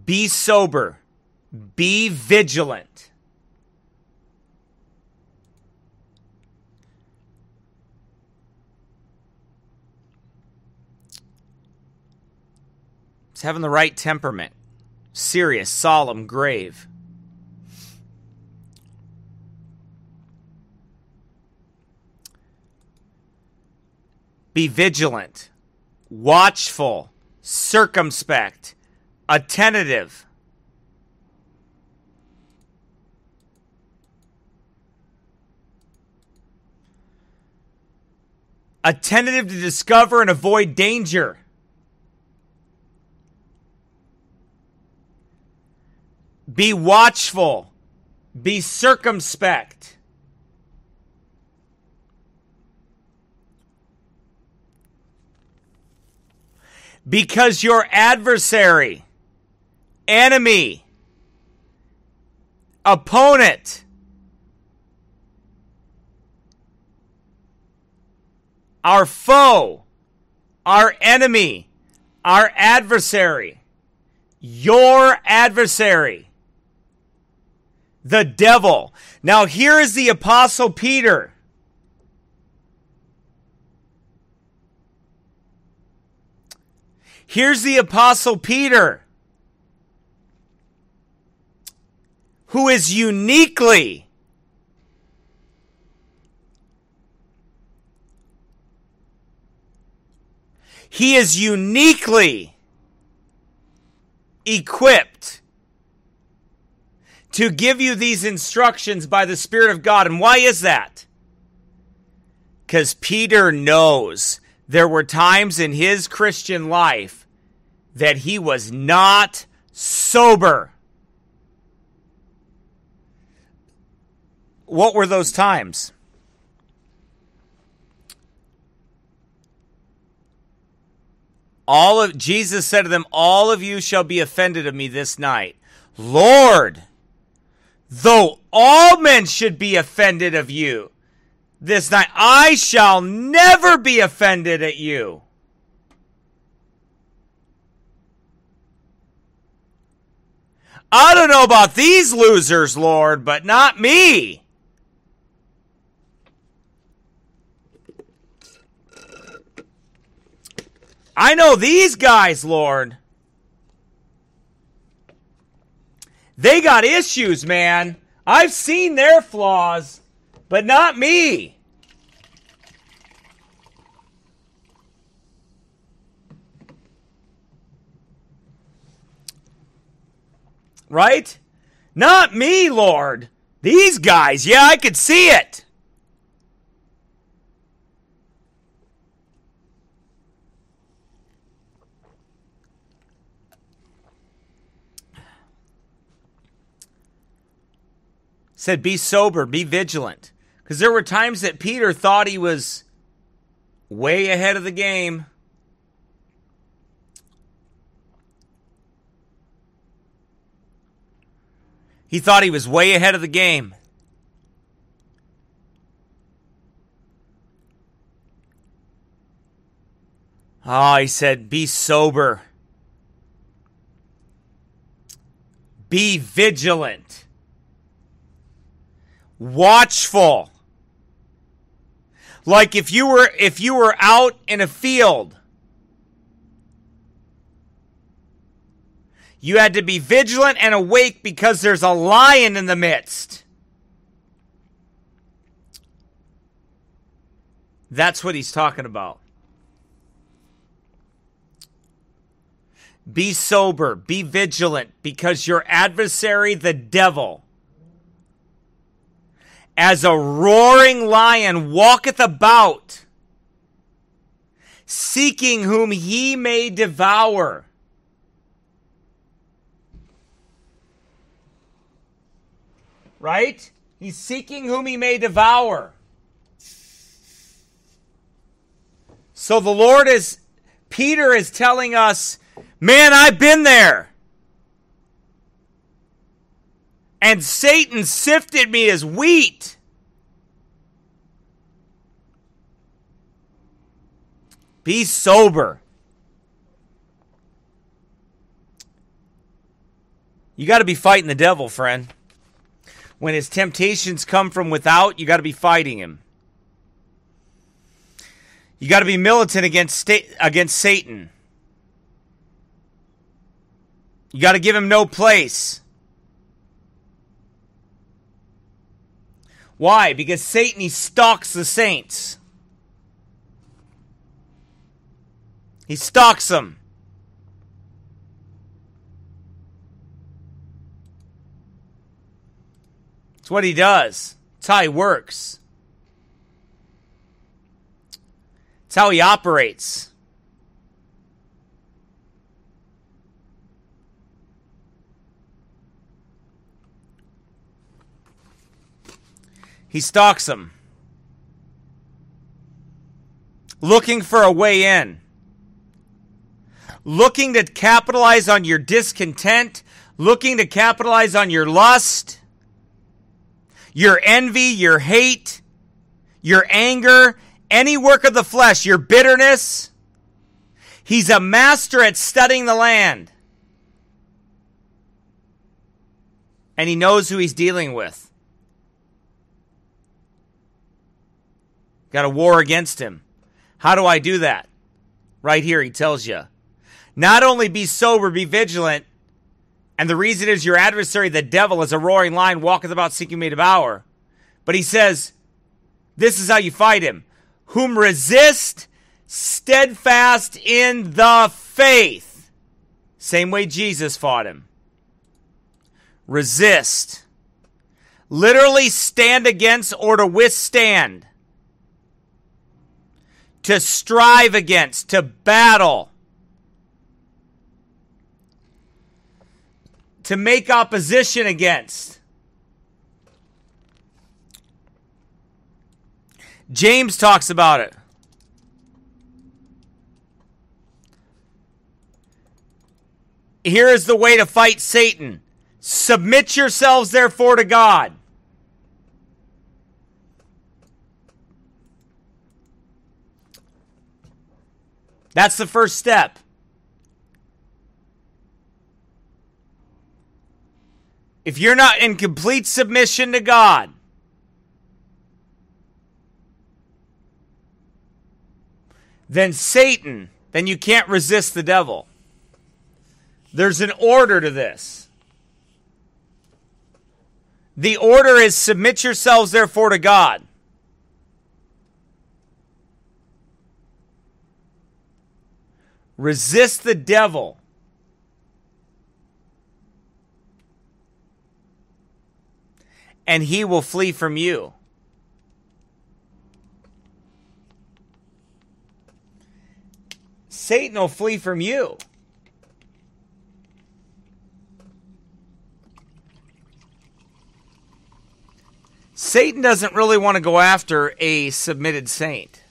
Be sober. Be vigilant. It's having the right temperament. Serious, solemn, grave. Be vigilant, watchful, circumspect, attentive. Attentive to discover and avoid danger. Be watchful. Be circumspect. Because your adversary, enemy, opponent, our foe, our enemy, our adversary, your adversary, the devil. Now, here is the Apostle Peter. Here's the Apostle Peter, who is uniquely he is uniquely equipped to give you these instructions by the Spirit of God. And why is that? Because Peter knows there were times in his Christian life that he was not sober. What were those times? All of Jesus said to them, All of you shall be offended of me this night. Lord, though all men should be offended of you this night, I shall never be offended at you. I don't know about these losers, Lord, but not me. I know these guys, Lord. They got issues, man. I've seen their flaws, but not me. Right? Not me, Lord. These guys, yeah, I could see it. Said be sober be vigilant. Because there were times that peter thought he was way ahead of the game. He thought he was way ahead of the game. Oh he said be sober. Be vigilant watchful. Like if you were if you were out in a field you had to be vigilant and awake because there's a lion in the midst. That's what he's talking about. Be sober. Be vigilant because your adversary the devil as a roaring lion walketh about, seeking whom he may devour. Right? He's seeking whom he may devour. So the Lord is, Peter is telling us, man, I've been there. And Satan sifted me as wheat. Be sober. You got to be fighting the devil, friend. When his temptations come from without, you got to be fighting him. You got to be militant against sta- against Satan. You got to give him no place. Why? Because Satan he stalks the saints. He stalks them. It's what he does. It's how he works. It's how he operates. He stalks them, looking for a way in, looking to capitalize on your discontent, looking to capitalize on your lust, your envy, your hate, your anger, any work of the flesh, your bitterness. He's a master at studying the land. And he knows who he's dealing with. Got a war against him. How do I do that? Right here, he tells you. Not only be sober, be vigilant. And the reason is your adversary, the devil, is a roaring lion, walketh about seeking me to devour. But he says, this is how you fight him. Whom resist steadfast in the faith. Same way Jesus fought him. Resist. Literally stand against or to withstand. To strive against, to battle. To make opposition against. James talks about it. Here is the way to fight Satan. Submit yourselves, therefore, to God. That's the first step. If you're not in complete submission to God, then Satan, then you can't resist the devil. There's an order to this. The order is submit yourselves, therefore, to God. Resist the devil. And he will flee from you. Satan will flee from you. Satan doesn't really want to go after a submitted saint.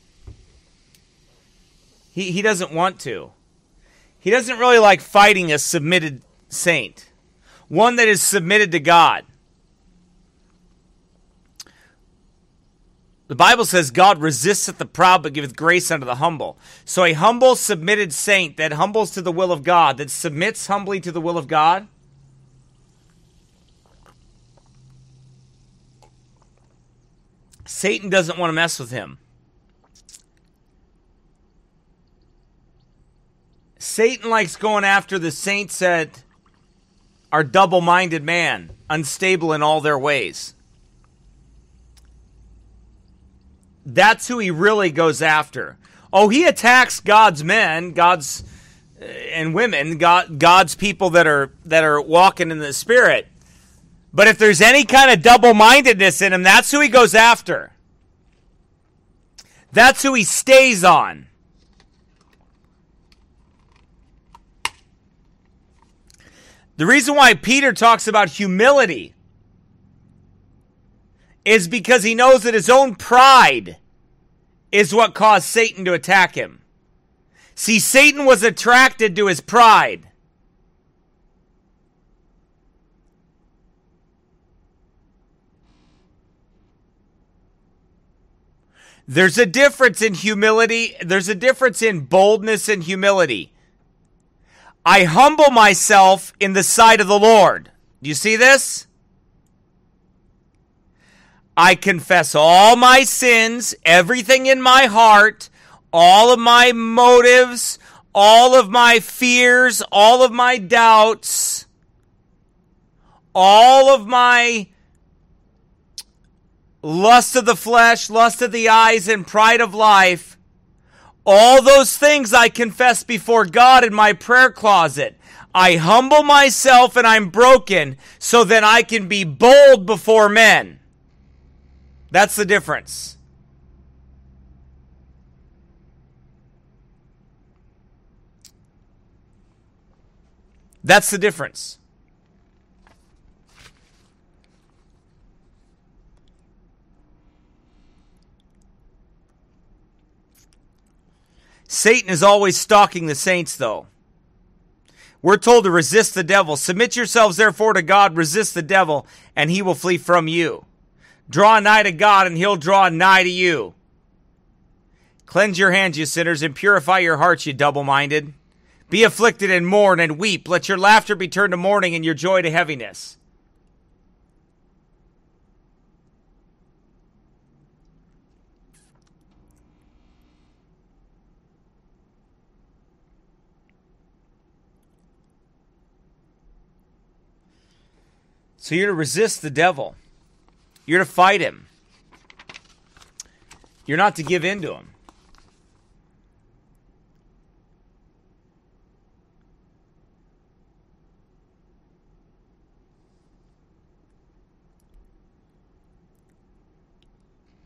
He, he doesn't want to. He doesn't really like fighting a submitted saint, one that is submitted to God. The Bible says God resisteth the proud but giveth grace unto the humble. So a humble, submitted saint that humbles to the will of God, that submits humbly to the will of God, Satan doesn't want to mess with him. Satan likes going after the saints that are double minded man, unstable in all their ways. That's who he really goes after. Oh, he attacks God's men, God's uh, and women, God, God's people that are that are walking in the spirit. But if there's any kind of double mindedness in him, that's who he goes after. That's who he stays on. The reason why Peter talks about humility is because he knows that his own pride is what caused Satan to attack him. See, Satan was attracted to his pride. There's a difference in humility. There's a difference in boldness and humility. I humble myself in the sight of the Lord. Do you see this? I confess all my sins, everything in my heart, all of my motives, all of my fears, all of my doubts, all of my lust of the flesh, lust of the eyes, and pride of life. All those things I confess before God in my prayer closet. I humble myself and I'm broken so that I can be bold before men. That's the difference. That's the difference. Satan is always stalking the saints, though. We're told to resist the devil. Submit yourselves, therefore, to God, resist the devil, and he will flee from you. Draw nigh to God, and he'll draw nigh to you. Cleanse your hands, you sinners, and purify your hearts, you double minded. Be afflicted and mourn and weep. Let your laughter be turned to mourning and your joy to heaviness. So you're to resist the devil. You're to fight him. You're not to give in to him.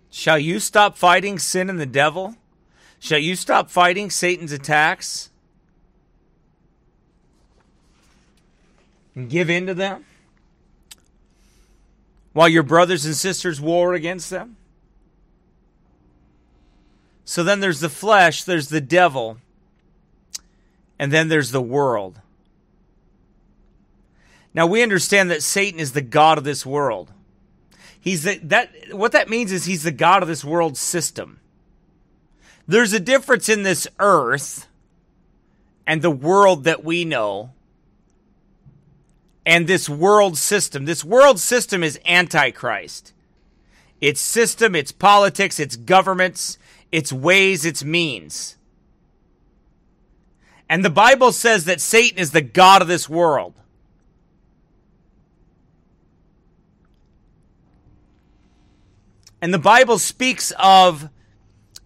Shall you stop fighting sin and the devil? Shall you stop fighting Satan's attacks? And give in to them? While your brothers and sisters war against them? So then there's the flesh, there's the devil, and then there's the world. Now we understand that Satan is the god of this world. He's the, that what that means is he's the god of this world system. There's a difference in this earth and the world that we know and this world system. This world system is antichrist. Its system, its politics, its governments, its ways, its means. And the Bible says that Satan is the God of this world. And the Bible speaks of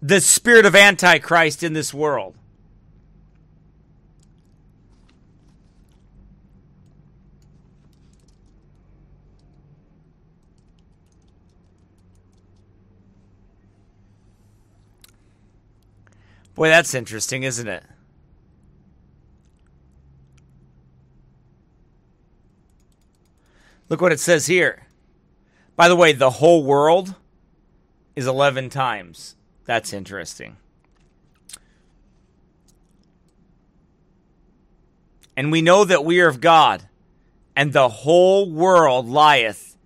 the spirit of Antichrist in this world. Boy, that's interesting, isn't it? Look what it says here. By the way, the whole world is 11 times. That's interesting. And we know that we are of God, and the whole world lieth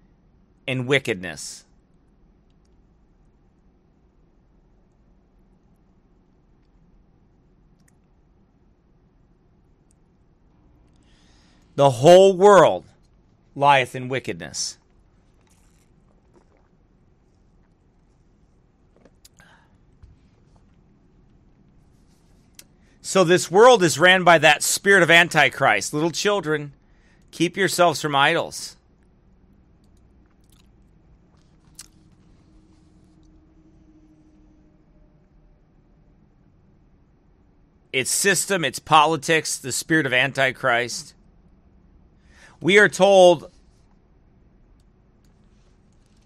in wickedness. The whole world lieth in wickedness. So this world is ran by that spirit of Antichrist. Little children, keep yourselves from idols. Its system, its politics, the spirit of Antichrist. We are told,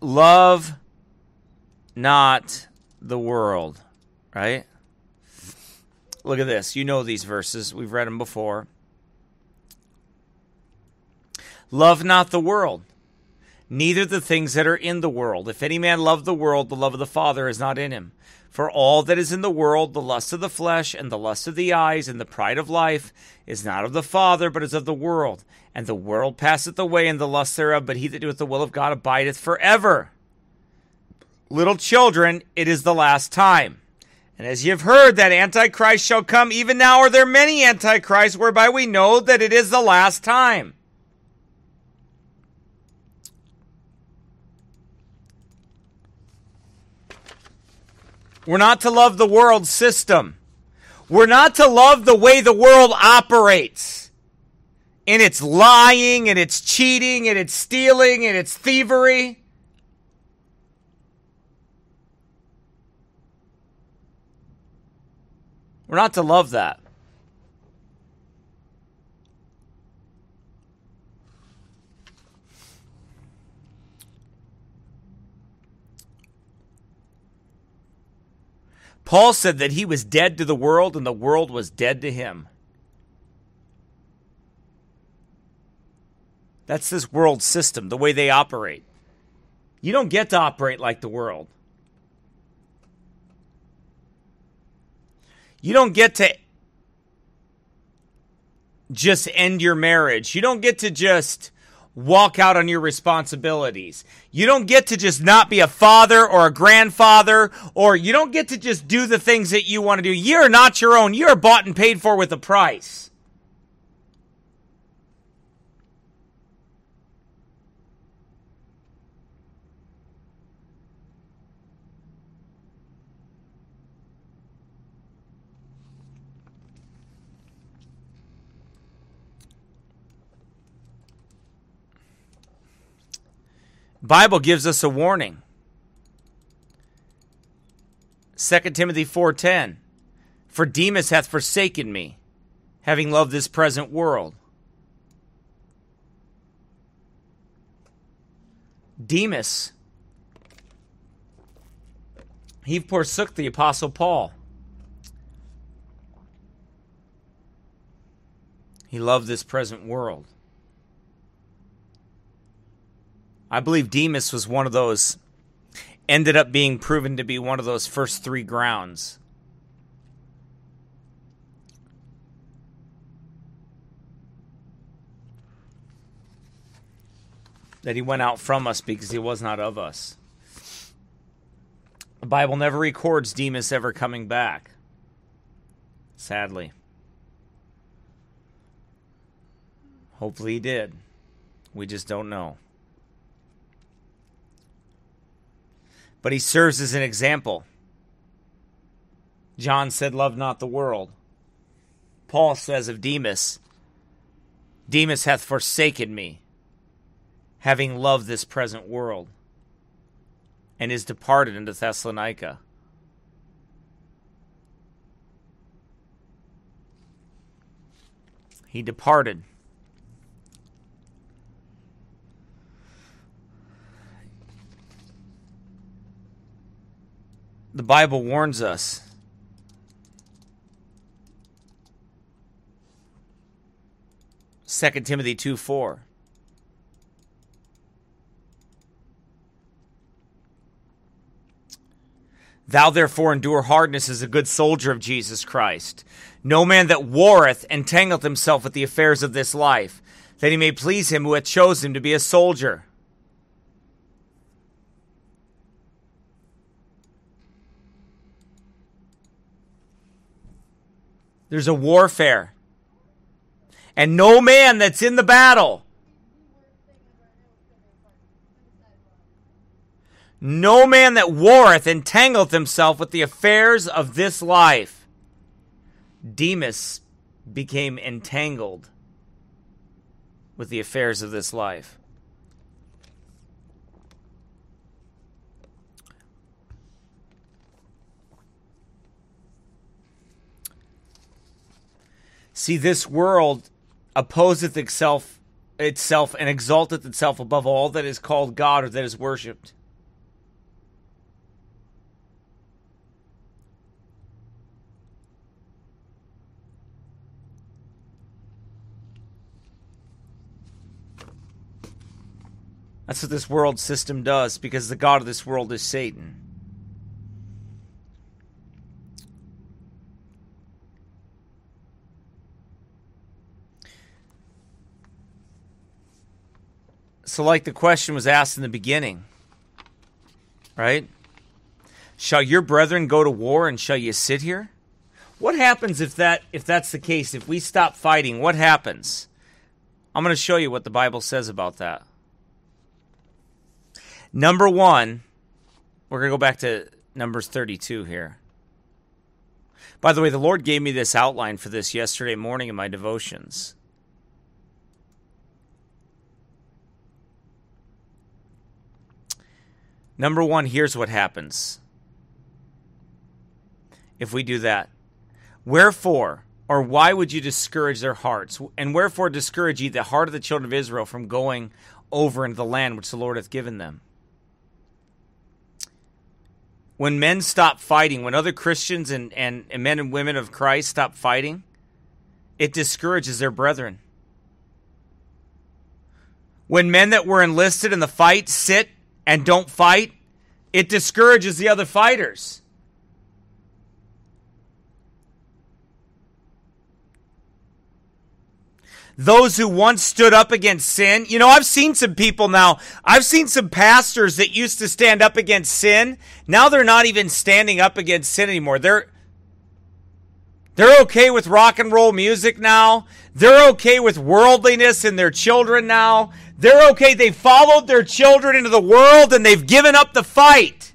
love not the world, right? Look at this. You know these verses. We've read them before. Love not the world, neither the things that are in the world. If any man love the world, the love of the Father is not in him. For all that is in the world, the lust of the flesh, and the lust of the eyes, and the pride of life, is not of the Father, but is of the world. And the world passeth away, and the lust thereof, but he that doeth the will of God abideth forever. Little children, it is the last time. And as ye have heard that Antichrist shall come, even now are there many Antichrists, whereby we know that it is the last time. We're not to love the world system. We're not to love the way the world operates. And its lying, and its cheating, and its stealing, and its thievery. We're not to love that. Paul said that he was dead to the world and the world was dead to him. That's this world system, the way they operate. You don't get to operate like the world. You don't get to just end your marriage. You don't get to just walk out on your responsibilities. You don't get to just not be a father or a grandfather, or you don't get to just do the things that you want to do. You're not your own. You're bought and paid for with a price. Bible gives us a warning. 2 Timothy 4:10 For Demas hath forsaken me, having loved this present world. Demas he forsook the apostle Paul. He loved this present world. I believe Demas was one of those, ended up being proven to be one of those first three grounds. That he went out from us because he was not of us. The Bible never records Demas ever coming back. Sadly. Hopefully he did. We just don't know. But he serves as an example. John said, Love not the world. Paul says of Demas, Demas hath forsaken me, having loved this present world, and is departed into Thessalonica. He departed. The Bible warns us. Second Timothy 2 4. Thou therefore endure hardness as a good soldier of Jesus Christ. No man that warreth entangleth himself with the affairs of this life, that he may please him who hath chosen him to be a soldier. There's a warfare. And no man that's in the battle, no man that warreth entangleth himself with the affairs of this life. Demas became entangled with the affairs of this life. See, this world opposeth itself itself and exalteth itself above all that is called God or that is worshipped. That's what this world system does because the God of this world is Satan. So, like the question was asked in the beginning, right? Shall your brethren go to war and shall you sit here? What happens if that if that's the case? If we stop fighting, what happens? I'm going to show you what the Bible says about that. Number 1, we're going to go back to Numbers 32 here. By the way, the Lord gave me this outline for this yesterday morning in my devotions. Number one, here's what happens if we do that. Wherefore, or why would you discourage their hearts? And wherefore discourage ye the heart of the children of Israel from going over into the land which the Lord hath given them? When men stop fighting, when other Christians and, and, and men and women of Christ stop fighting, it discourages their brethren. When men that were enlisted in the fight sit and don't fight, it discourages the other fighters. those who once stood up against sin. You know, I've seen some people now, I've seen some pastors that used to stand up against sin. Now they're not even standing up against sin anymore. They're they're okay with rock and roll music now. They're okay with worldliness in their children now. They're okay. They followed their children into the world and they've given up the fight.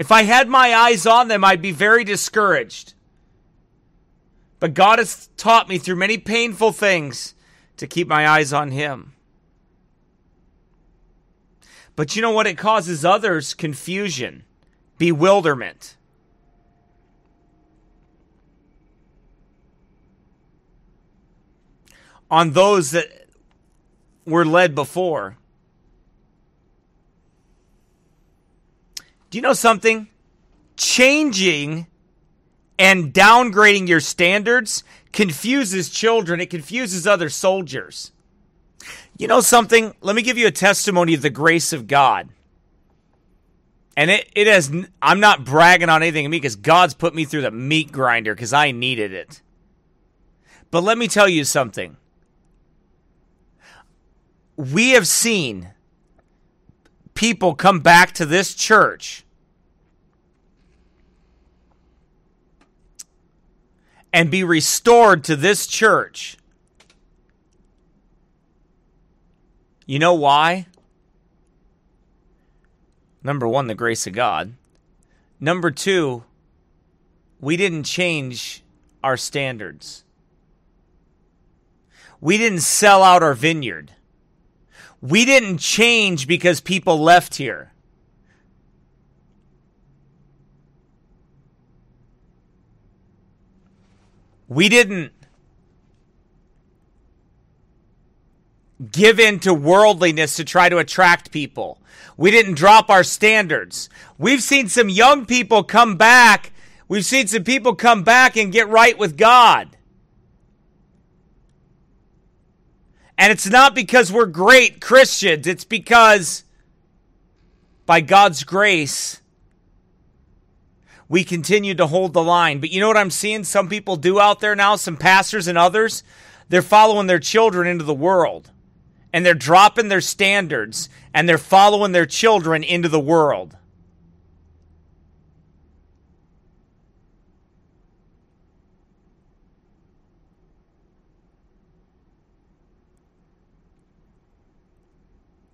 If I had my eyes on them, I'd be very discouraged. But God has taught me through many painful things to keep my eyes on Him. But you know what? It causes others confusion, bewilderment. On those that were led before. Do you know something? Changing and downgrading your standards confuses children, it confuses other soldiers. You know something? Let me give you a testimony of the grace of God. And it, it has, I'm not bragging on anything in me because God's put me through the meat grinder because I needed it. But let me tell you something. We have seen people come back to this church and be restored to this church. You know why? Number one, the grace of God. Number two, we didn't change our standards. We didn't sell out our vineyard. We didn't change because people left here. We didn't give in to worldliness to try to attract people. We didn't drop our standards. We've seen some young people come back. We've seen some people come back and get right with God. And it's not because we're great Christians, it's because by God's grace, we continue to hold the line. But you know what I'm seeing some people do out there now, some pastors and others? They're following their children into the world and they're dropping their standards and they're following their children into the world.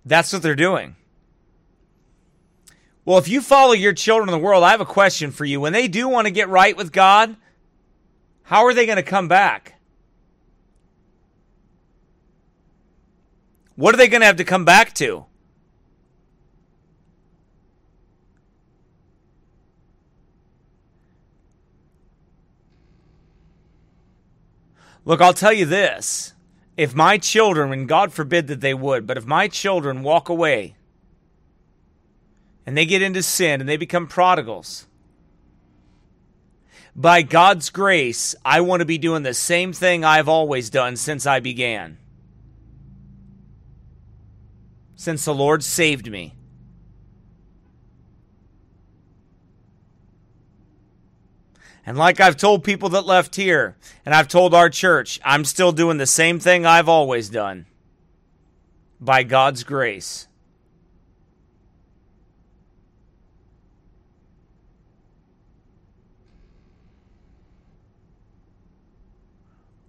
That's what they're doing. Well, if you follow your children in the world, I have a question for you. When they do want to get right with God, how are they going to come back? What are they going to have to come back to? Look, I'll tell you this. If my children, and God forbid that they would, but if my children walk away and they get into sin and they become prodigals, by God's grace, I want to be doing the same thing I've always done since I began. Since the Lord saved me. And like I've told people that left here, and I've told our church, I'm still doing the same thing I've always done. By God's grace.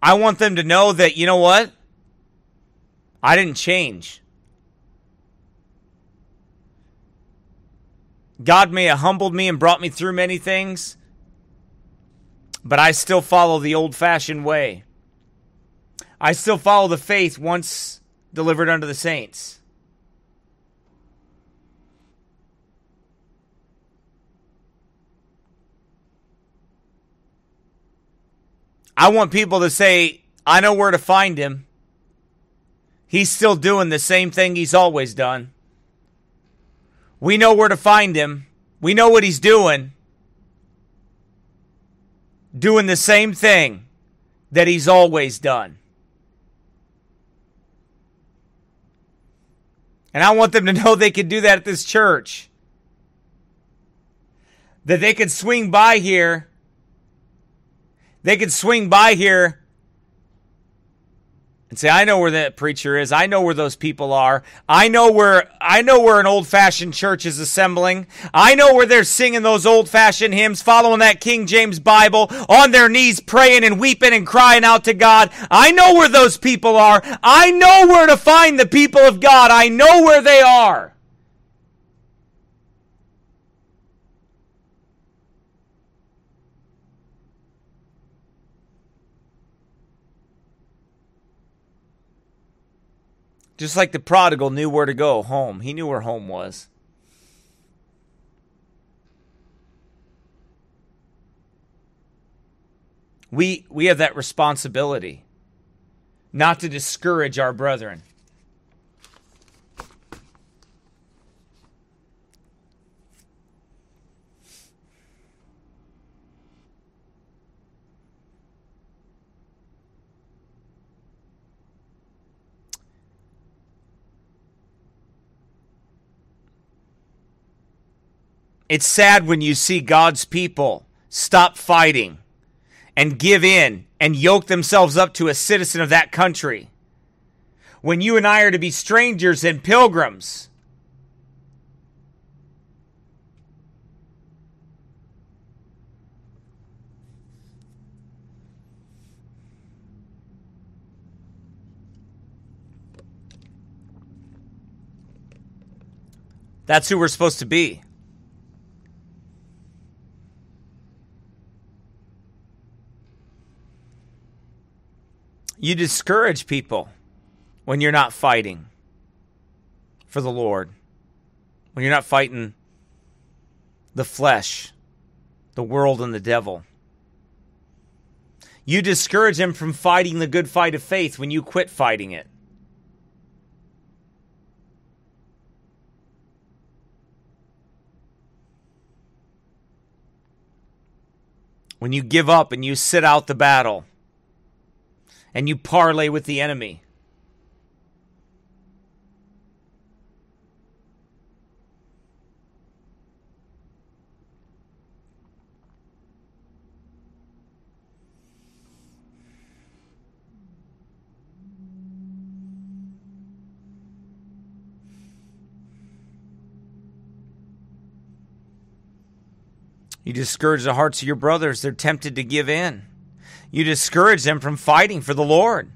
I want them to know that, you know what? I didn't change. God may have humbled me and brought me through many things, but I still follow the old fashioned way. I still follow the faith once delivered unto the saints. I want people to say, I know where to find him. He's still doing the same thing he's always done. We know where to find him. We know what he's doing. Doing the same thing that he's always done. And I want them to know they can do that at this church. that they could swing by here. They could swing by here and say, I know where that preacher is. I know where those people are. I know where I know where an old-fashioned church is assembling. I know where they're singing those old-fashioned hymns, following that King James Bible, on their knees praying and weeping and crying out to God. I know where those people are. I know where to find the people of God. I know where they are. Just like the prodigal knew where to go home, he knew where home was. We, we have that responsibility not to discourage our brethren. It's sad when you see God's people stop fighting and give in and yoke themselves up to a citizen of that country. When you and I are to be strangers and pilgrims. That's who we're supposed to be. You discourage people when you're not fighting for the Lord, when you're not fighting the flesh, the world, and the devil. You discourage them from fighting the good fight of faith when you quit fighting it. When you give up and you sit out the battle and you parlay with the enemy. You discourage the hearts of your brothers. They're tempted to give in. You discourage them from fighting for the Lord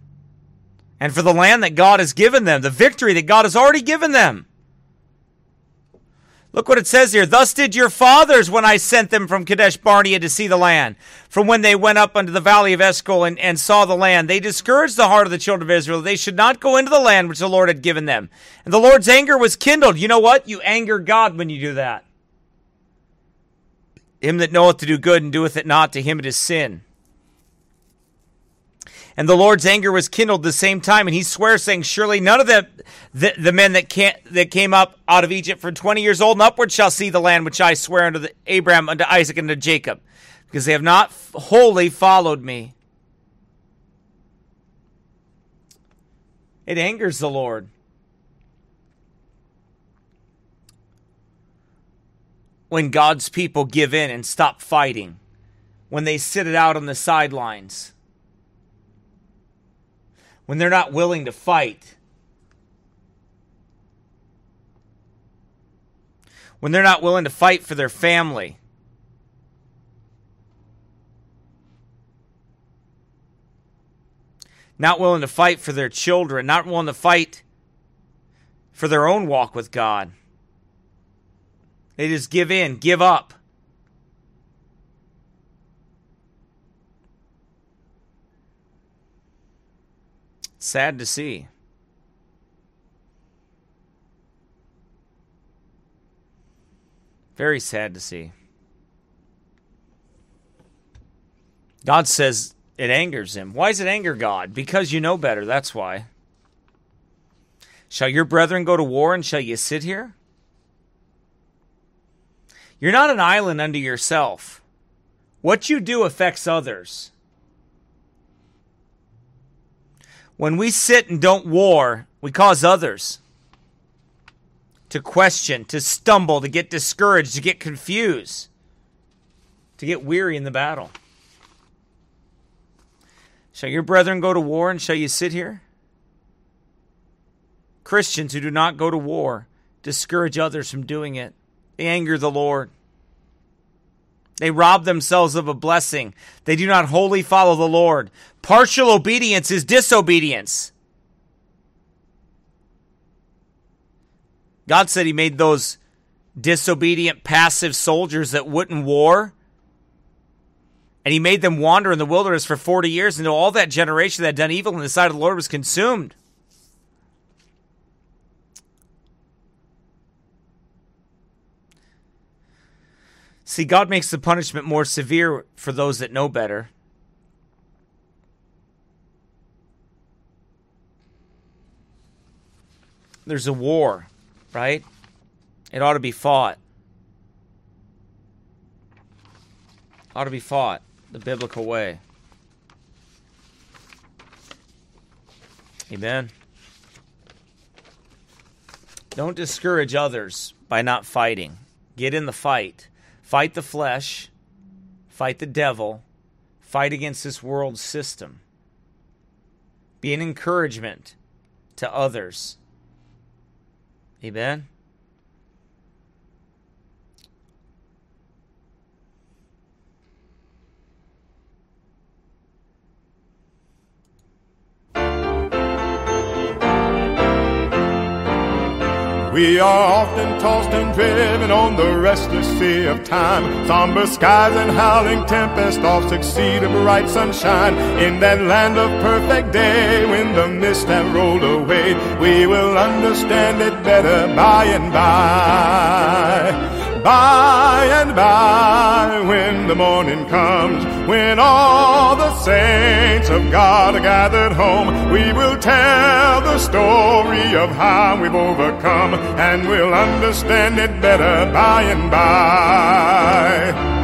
and for the land that God has given them, the victory that God has already given them. Look what it says here. Thus did your fathers when I sent them from Kadesh Barnea to see the land. From when they went up unto the valley of Eshcol and, and saw the land, they discouraged the heart of the children of Israel. They should not go into the land which the Lord had given them. And the Lord's anger was kindled. You know what? You anger God when you do that. Him that knoweth to do good and doeth it not, to him it is sin. And the Lord's anger was kindled the same time, and he swears, saying, Surely none of the, the, the men that, can't, that came up out of Egypt from 20 years old and upward shall see the land which I swear unto the, Abraham, unto Isaac, and unto Jacob, because they have not wholly followed me. It angers the Lord. When God's people give in and stop fighting, when they sit it out on the sidelines when they're not willing to fight, when they're not willing to fight for their family. Not willing to fight for their children, not willing to fight for their own walk with God. They just give in, give up. Sad to see. Very sad to see. God says it angers him. Why does it anger God? Because you know better, that's why. Shall your brethren go to war and shall you sit here? You're not an island unto yourself. What you do affects others. When we sit and don't war, we cause others to question, to stumble, to get discouraged, to get confused. to get weary in the battle. Shall your brethren go to war and shall you sit here? Christians who do not go to war discourage others from doing it. They anger the Lord. They rob themselves of a blessing. They do not wholly follow the Lord. Partial obedience is disobedience. God said He made those disobedient, passive soldiers that wouldn't war. And He made them wander in the wilderness for 40 years until all that generation that had done evil in the sight of the Lord was consumed. See, God makes the punishment more severe for those that know better. There's a war, right? It ought to be fought. Ought to be fought the biblical way. Amen. Don't discourage others by not fighting. Get in the fight. Fight the flesh, fight the devil, fight against this world system. Be an encouragement to others. Amen. We are often tossed and driven on the restless sea of time. Somber skies and howling tempest oft succeed a bright sunshine. In that land of perfect day, when the mist have rolled away, we will understand it better by and by. By and by, when the morning comes, when all the saints of God are gathered home, we will tell the story of how we've overcome, and we'll understand it better by and by.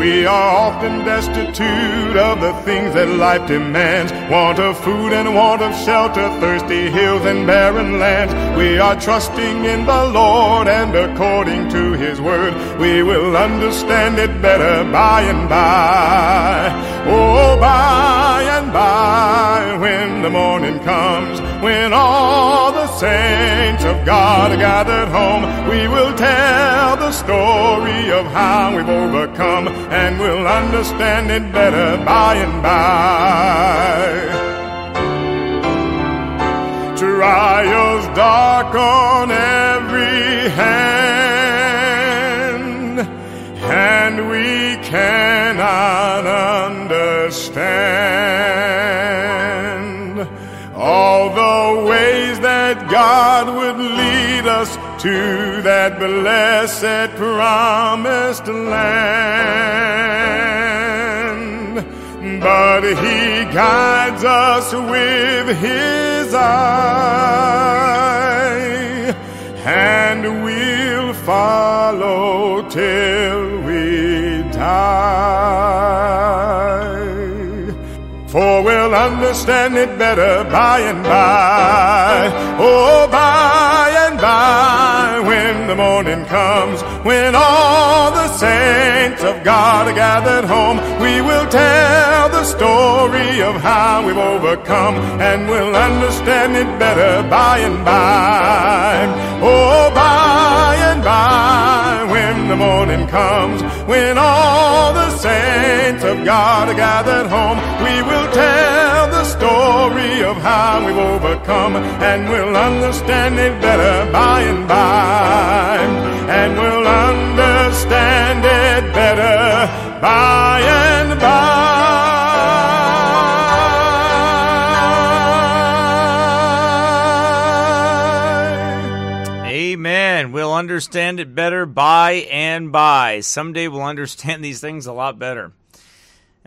We are often destitute of the things that life demands want of food and want of shelter, thirsty hills and barren lands. We are trusting in the Lord, and according to His word, we will understand it better by and by. Oh, by and by, when the morning comes, when all the saints of God are gathered home, we will tell the story of how we've overcome, and we'll understand it better by and by. Trials dark on every hand, and we cannot understand God would lead us to that blessed promised land. But He guides us with His eye, and we'll follow till we die. Understand it better by and by. Oh, by and by, when the morning comes, when all the saints of God are gathered home, we will tell the story of how we've overcome, and we'll understand it better by and by. Oh, by and by, when the morning comes, when all the saints of God are gathered home, we will tell story of how we've overcome, and we'll understand it better by and by. And we'll understand it better by and by. Amen. We'll understand it better by and by. Someday we'll understand these things a lot better.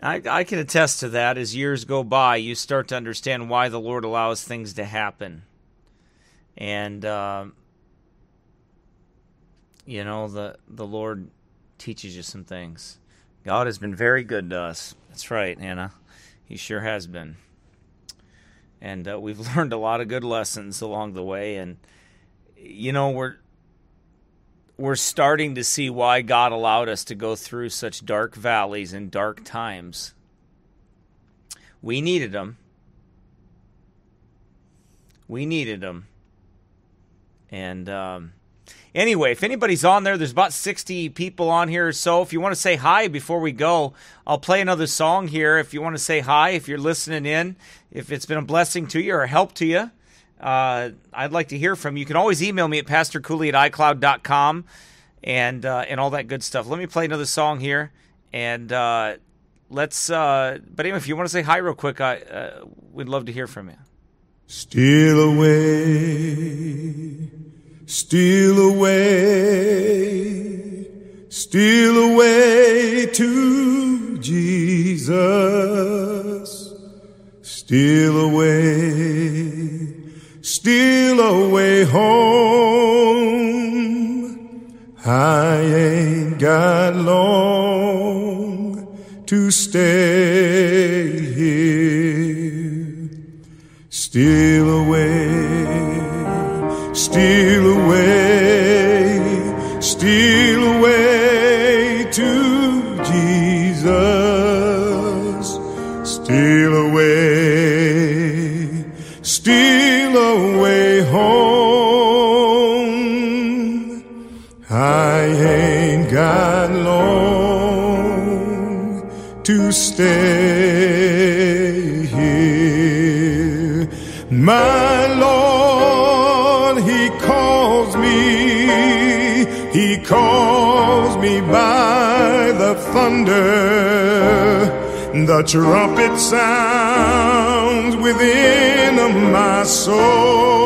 I, I can attest to that. As years go by, you start to understand why the Lord allows things to happen. And, uh, you know, the, the Lord teaches you some things. God has been very good to us. That's right, Anna. He sure has been. And uh, we've learned a lot of good lessons along the way. And, you know, we're we're starting to see why God allowed us to go through such dark valleys and dark times. We needed them. We needed them. And um, anyway, if anybody's on there, there's about 60 people on here or so. If you want to say hi before we go, I'll play another song here. If you want to say hi, if you're listening in, if it's been a blessing to you or a help to you, uh, I'd like to hear from you. You can always email me at pastorcooley at iCloud.com and, uh, and all that good stuff. Let me play another song here. And uh, let's, uh, but anyway, if you want to say hi real quick, I, uh, we'd love to hear from you. Steal away, steal away, steal away to Jesus. Steal away, steal away home. I ain't got long to stay here. Steal away, steal away, the. The trumpet sounds within my soul.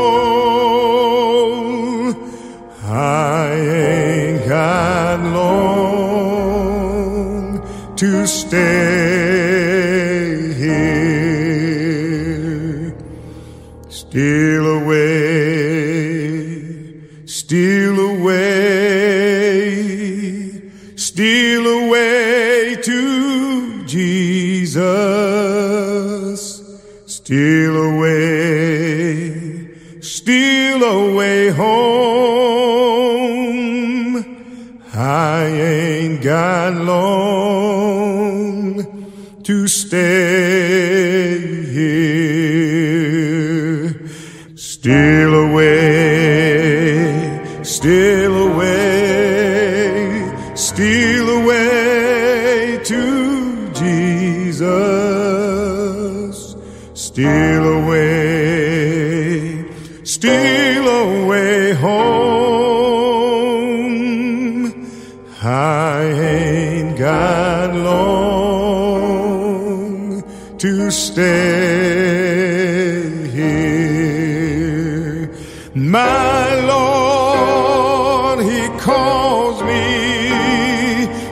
I ain't got long to stay here. Steal away, got long to stay here. Steal away, steal stay here. My Lord, He calls me,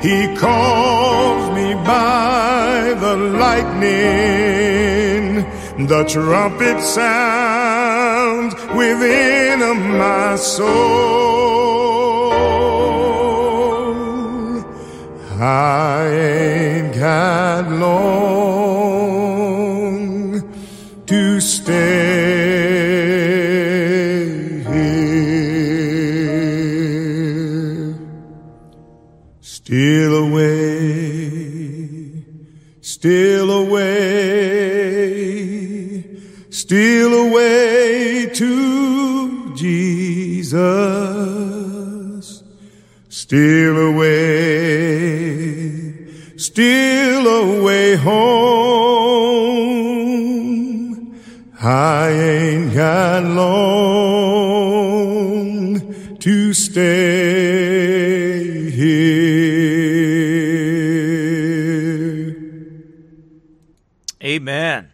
He calls me by the lightning. The trumpet sounds within my soul. I ain't got long stay I ain't got long to stay here. Amen.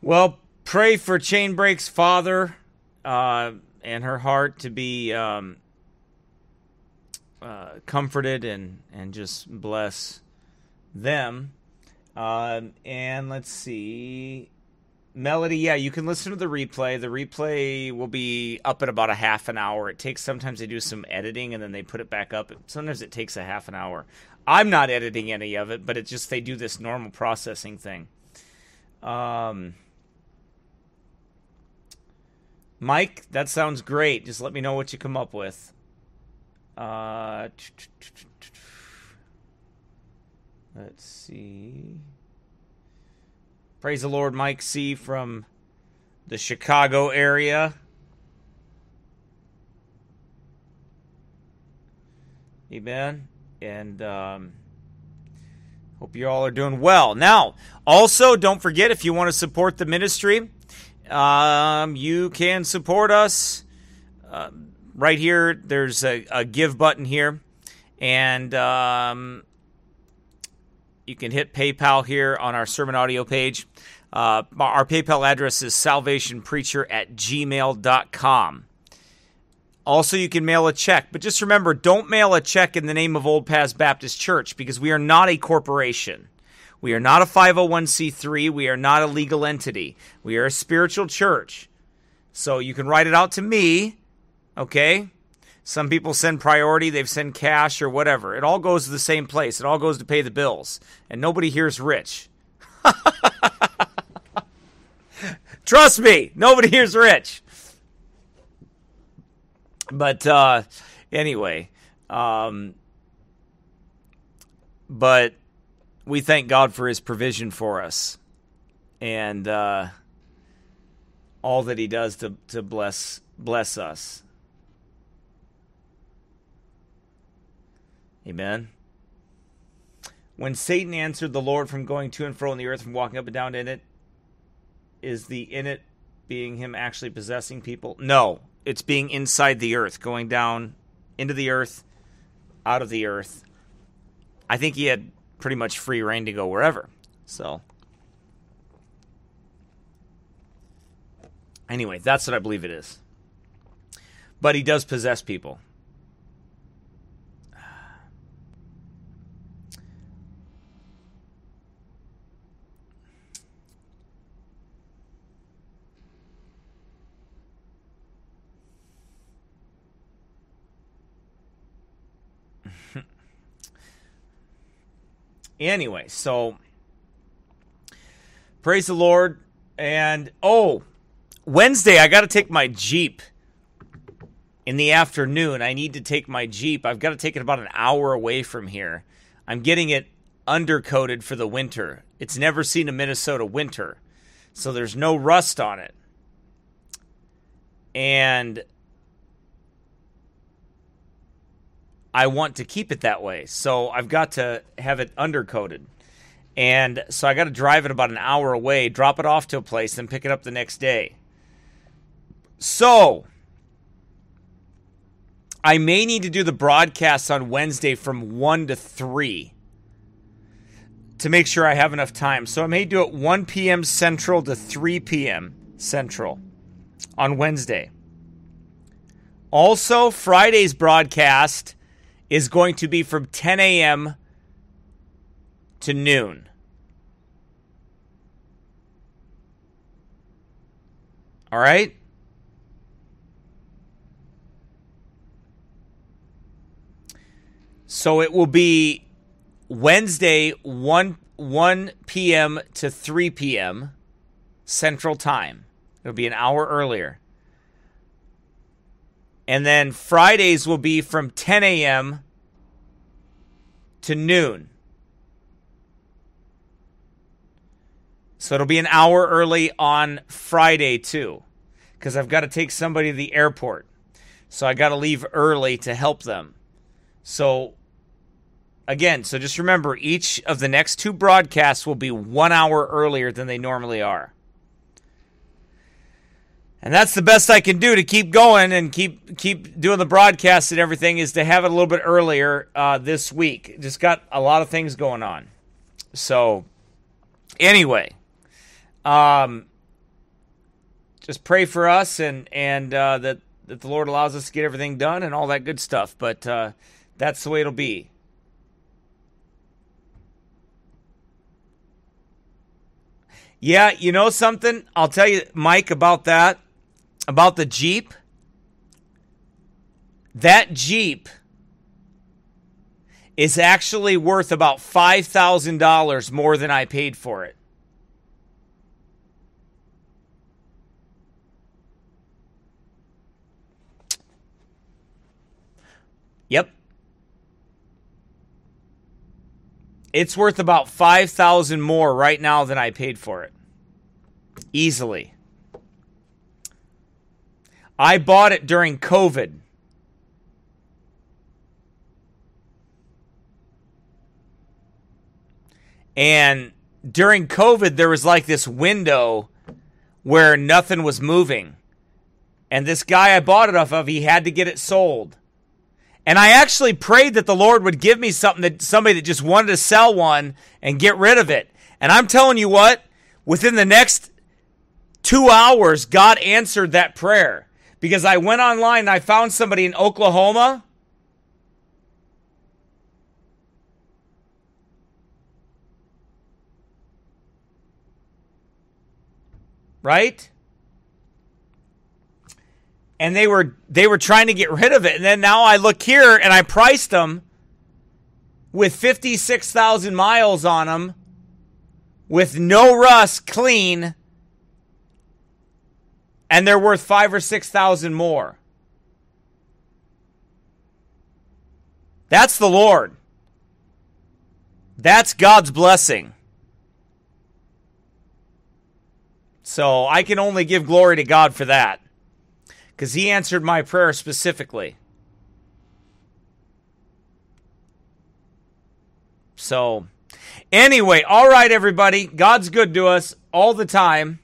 Well, pray for Chainbreak's father uh, and her heart to be um, uh, comforted and, and just bless them. Um and let's see. Melody, yeah, you can listen to the replay. The replay will be up in about a half an hour. It takes sometimes they do some editing and then they put it back up. Sometimes it takes a half an hour. I'm not editing any of it, but it's just they do this normal processing thing. Um, Mike, that sounds great. Just let me know what you come up with. Uh, let's see. Praise the Lord, Mike C. from the Chicago area. Amen. And um, hope you all are doing well. Now, also, don't forget if you want to support the ministry, um, you can support us uh, right here. There's a, a give button here, and um, you can hit PayPal here on our sermon audio page. Uh, our PayPal address is salvationpreacher at gmail.com. Also, you can mail a check, but just remember don't mail a check in the name of Old Paths Baptist Church because we are not a corporation. We are not a 501c3. We are not a legal entity. We are a spiritual church. So you can write it out to me, okay? Some people send priority, they've sent cash or whatever. It all goes to the same place. It all goes to pay the bills. And nobody here's rich. Trust me, nobody here's rich. But uh, anyway, um, but we thank God for His provision for us, and uh, all that He does to to bless bless us. Amen. When Satan answered the Lord from going to and fro in the earth, from walking up and down in it, is the in it being him actually possessing people? No, it's being inside the earth, going down into the earth, out of the earth. I think he had pretty much free rein to go wherever. So, anyway, that's what I believe it is. But he does possess people. Anyway, so praise the Lord. And oh, Wednesday, I got to take my Jeep in the afternoon. I need to take my Jeep. I've got to take it about an hour away from here. I'm getting it undercoated for the winter. It's never seen a Minnesota winter, so there's no rust on it. And I want to keep it that way. So I've got to have it undercoated. And so I got to drive it about an hour away, drop it off to a place, then pick it up the next day. So I may need to do the broadcast on Wednesday from 1 to 3 to make sure I have enough time. So I may do it 1 p.m. Central to 3 p.m. Central on Wednesday. Also, Friday's broadcast is going to be from 10 a.m. to noon. All right? So it will be Wednesday 1 1 p.m. to 3 p.m. Central Time. It'll be an hour earlier. And then Fridays will be from 10 a.m. to noon. So it'll be an hour early on Friday, too, because I've got to take somebody to the airport. So I got to leave early to help them. So, again, so just remember each of the next two broadcasts will be one hour earlier than they normally are. And that's the best I can do to keep going and keep keep doing the broadcast and everything is to have it a little bit earlier uh, this week. Just got a lot of things going on. So, anyway, um, just pray for us and and uh, that that the Lord allows us to get everything done and all that good stuff. But uh, that's the way it'll be. Yeah, you know something? I'll tell you, Mike, about that about the Jeep. That Jeep is actually worth about $5,000 more than I paid for it. Yep. It's worth about 5000 more right now than I paid for it. Easily. I bought it during COVID. And during COVID, there was like this window where nothing was moving. And this guy I bought it off of, he had to get it sold. And I actually prayed that the Lord would give me something that somebody that just wanted to sell one and get rid of it. And I'm telling you what, within the next two hours, God answered that prayer because I went online and I found somebody in Oklahoma. Right? and they were they were trying to get rid of it and then now I look here and I priced them with 56,000 miles on them with no rust clean and they're worth 5 or 6,000 more. That's the Lord. That's God's blessing. So I can only give glory to God for that. Because he answered my prayer specifically. So, anyway, all right, everybody. God's good to us all the time,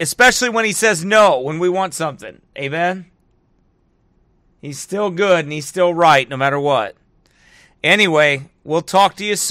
especially when he says no when we want something. Amen? He's still good and he's still right no matter what. Anyway, we'll talk to you soon.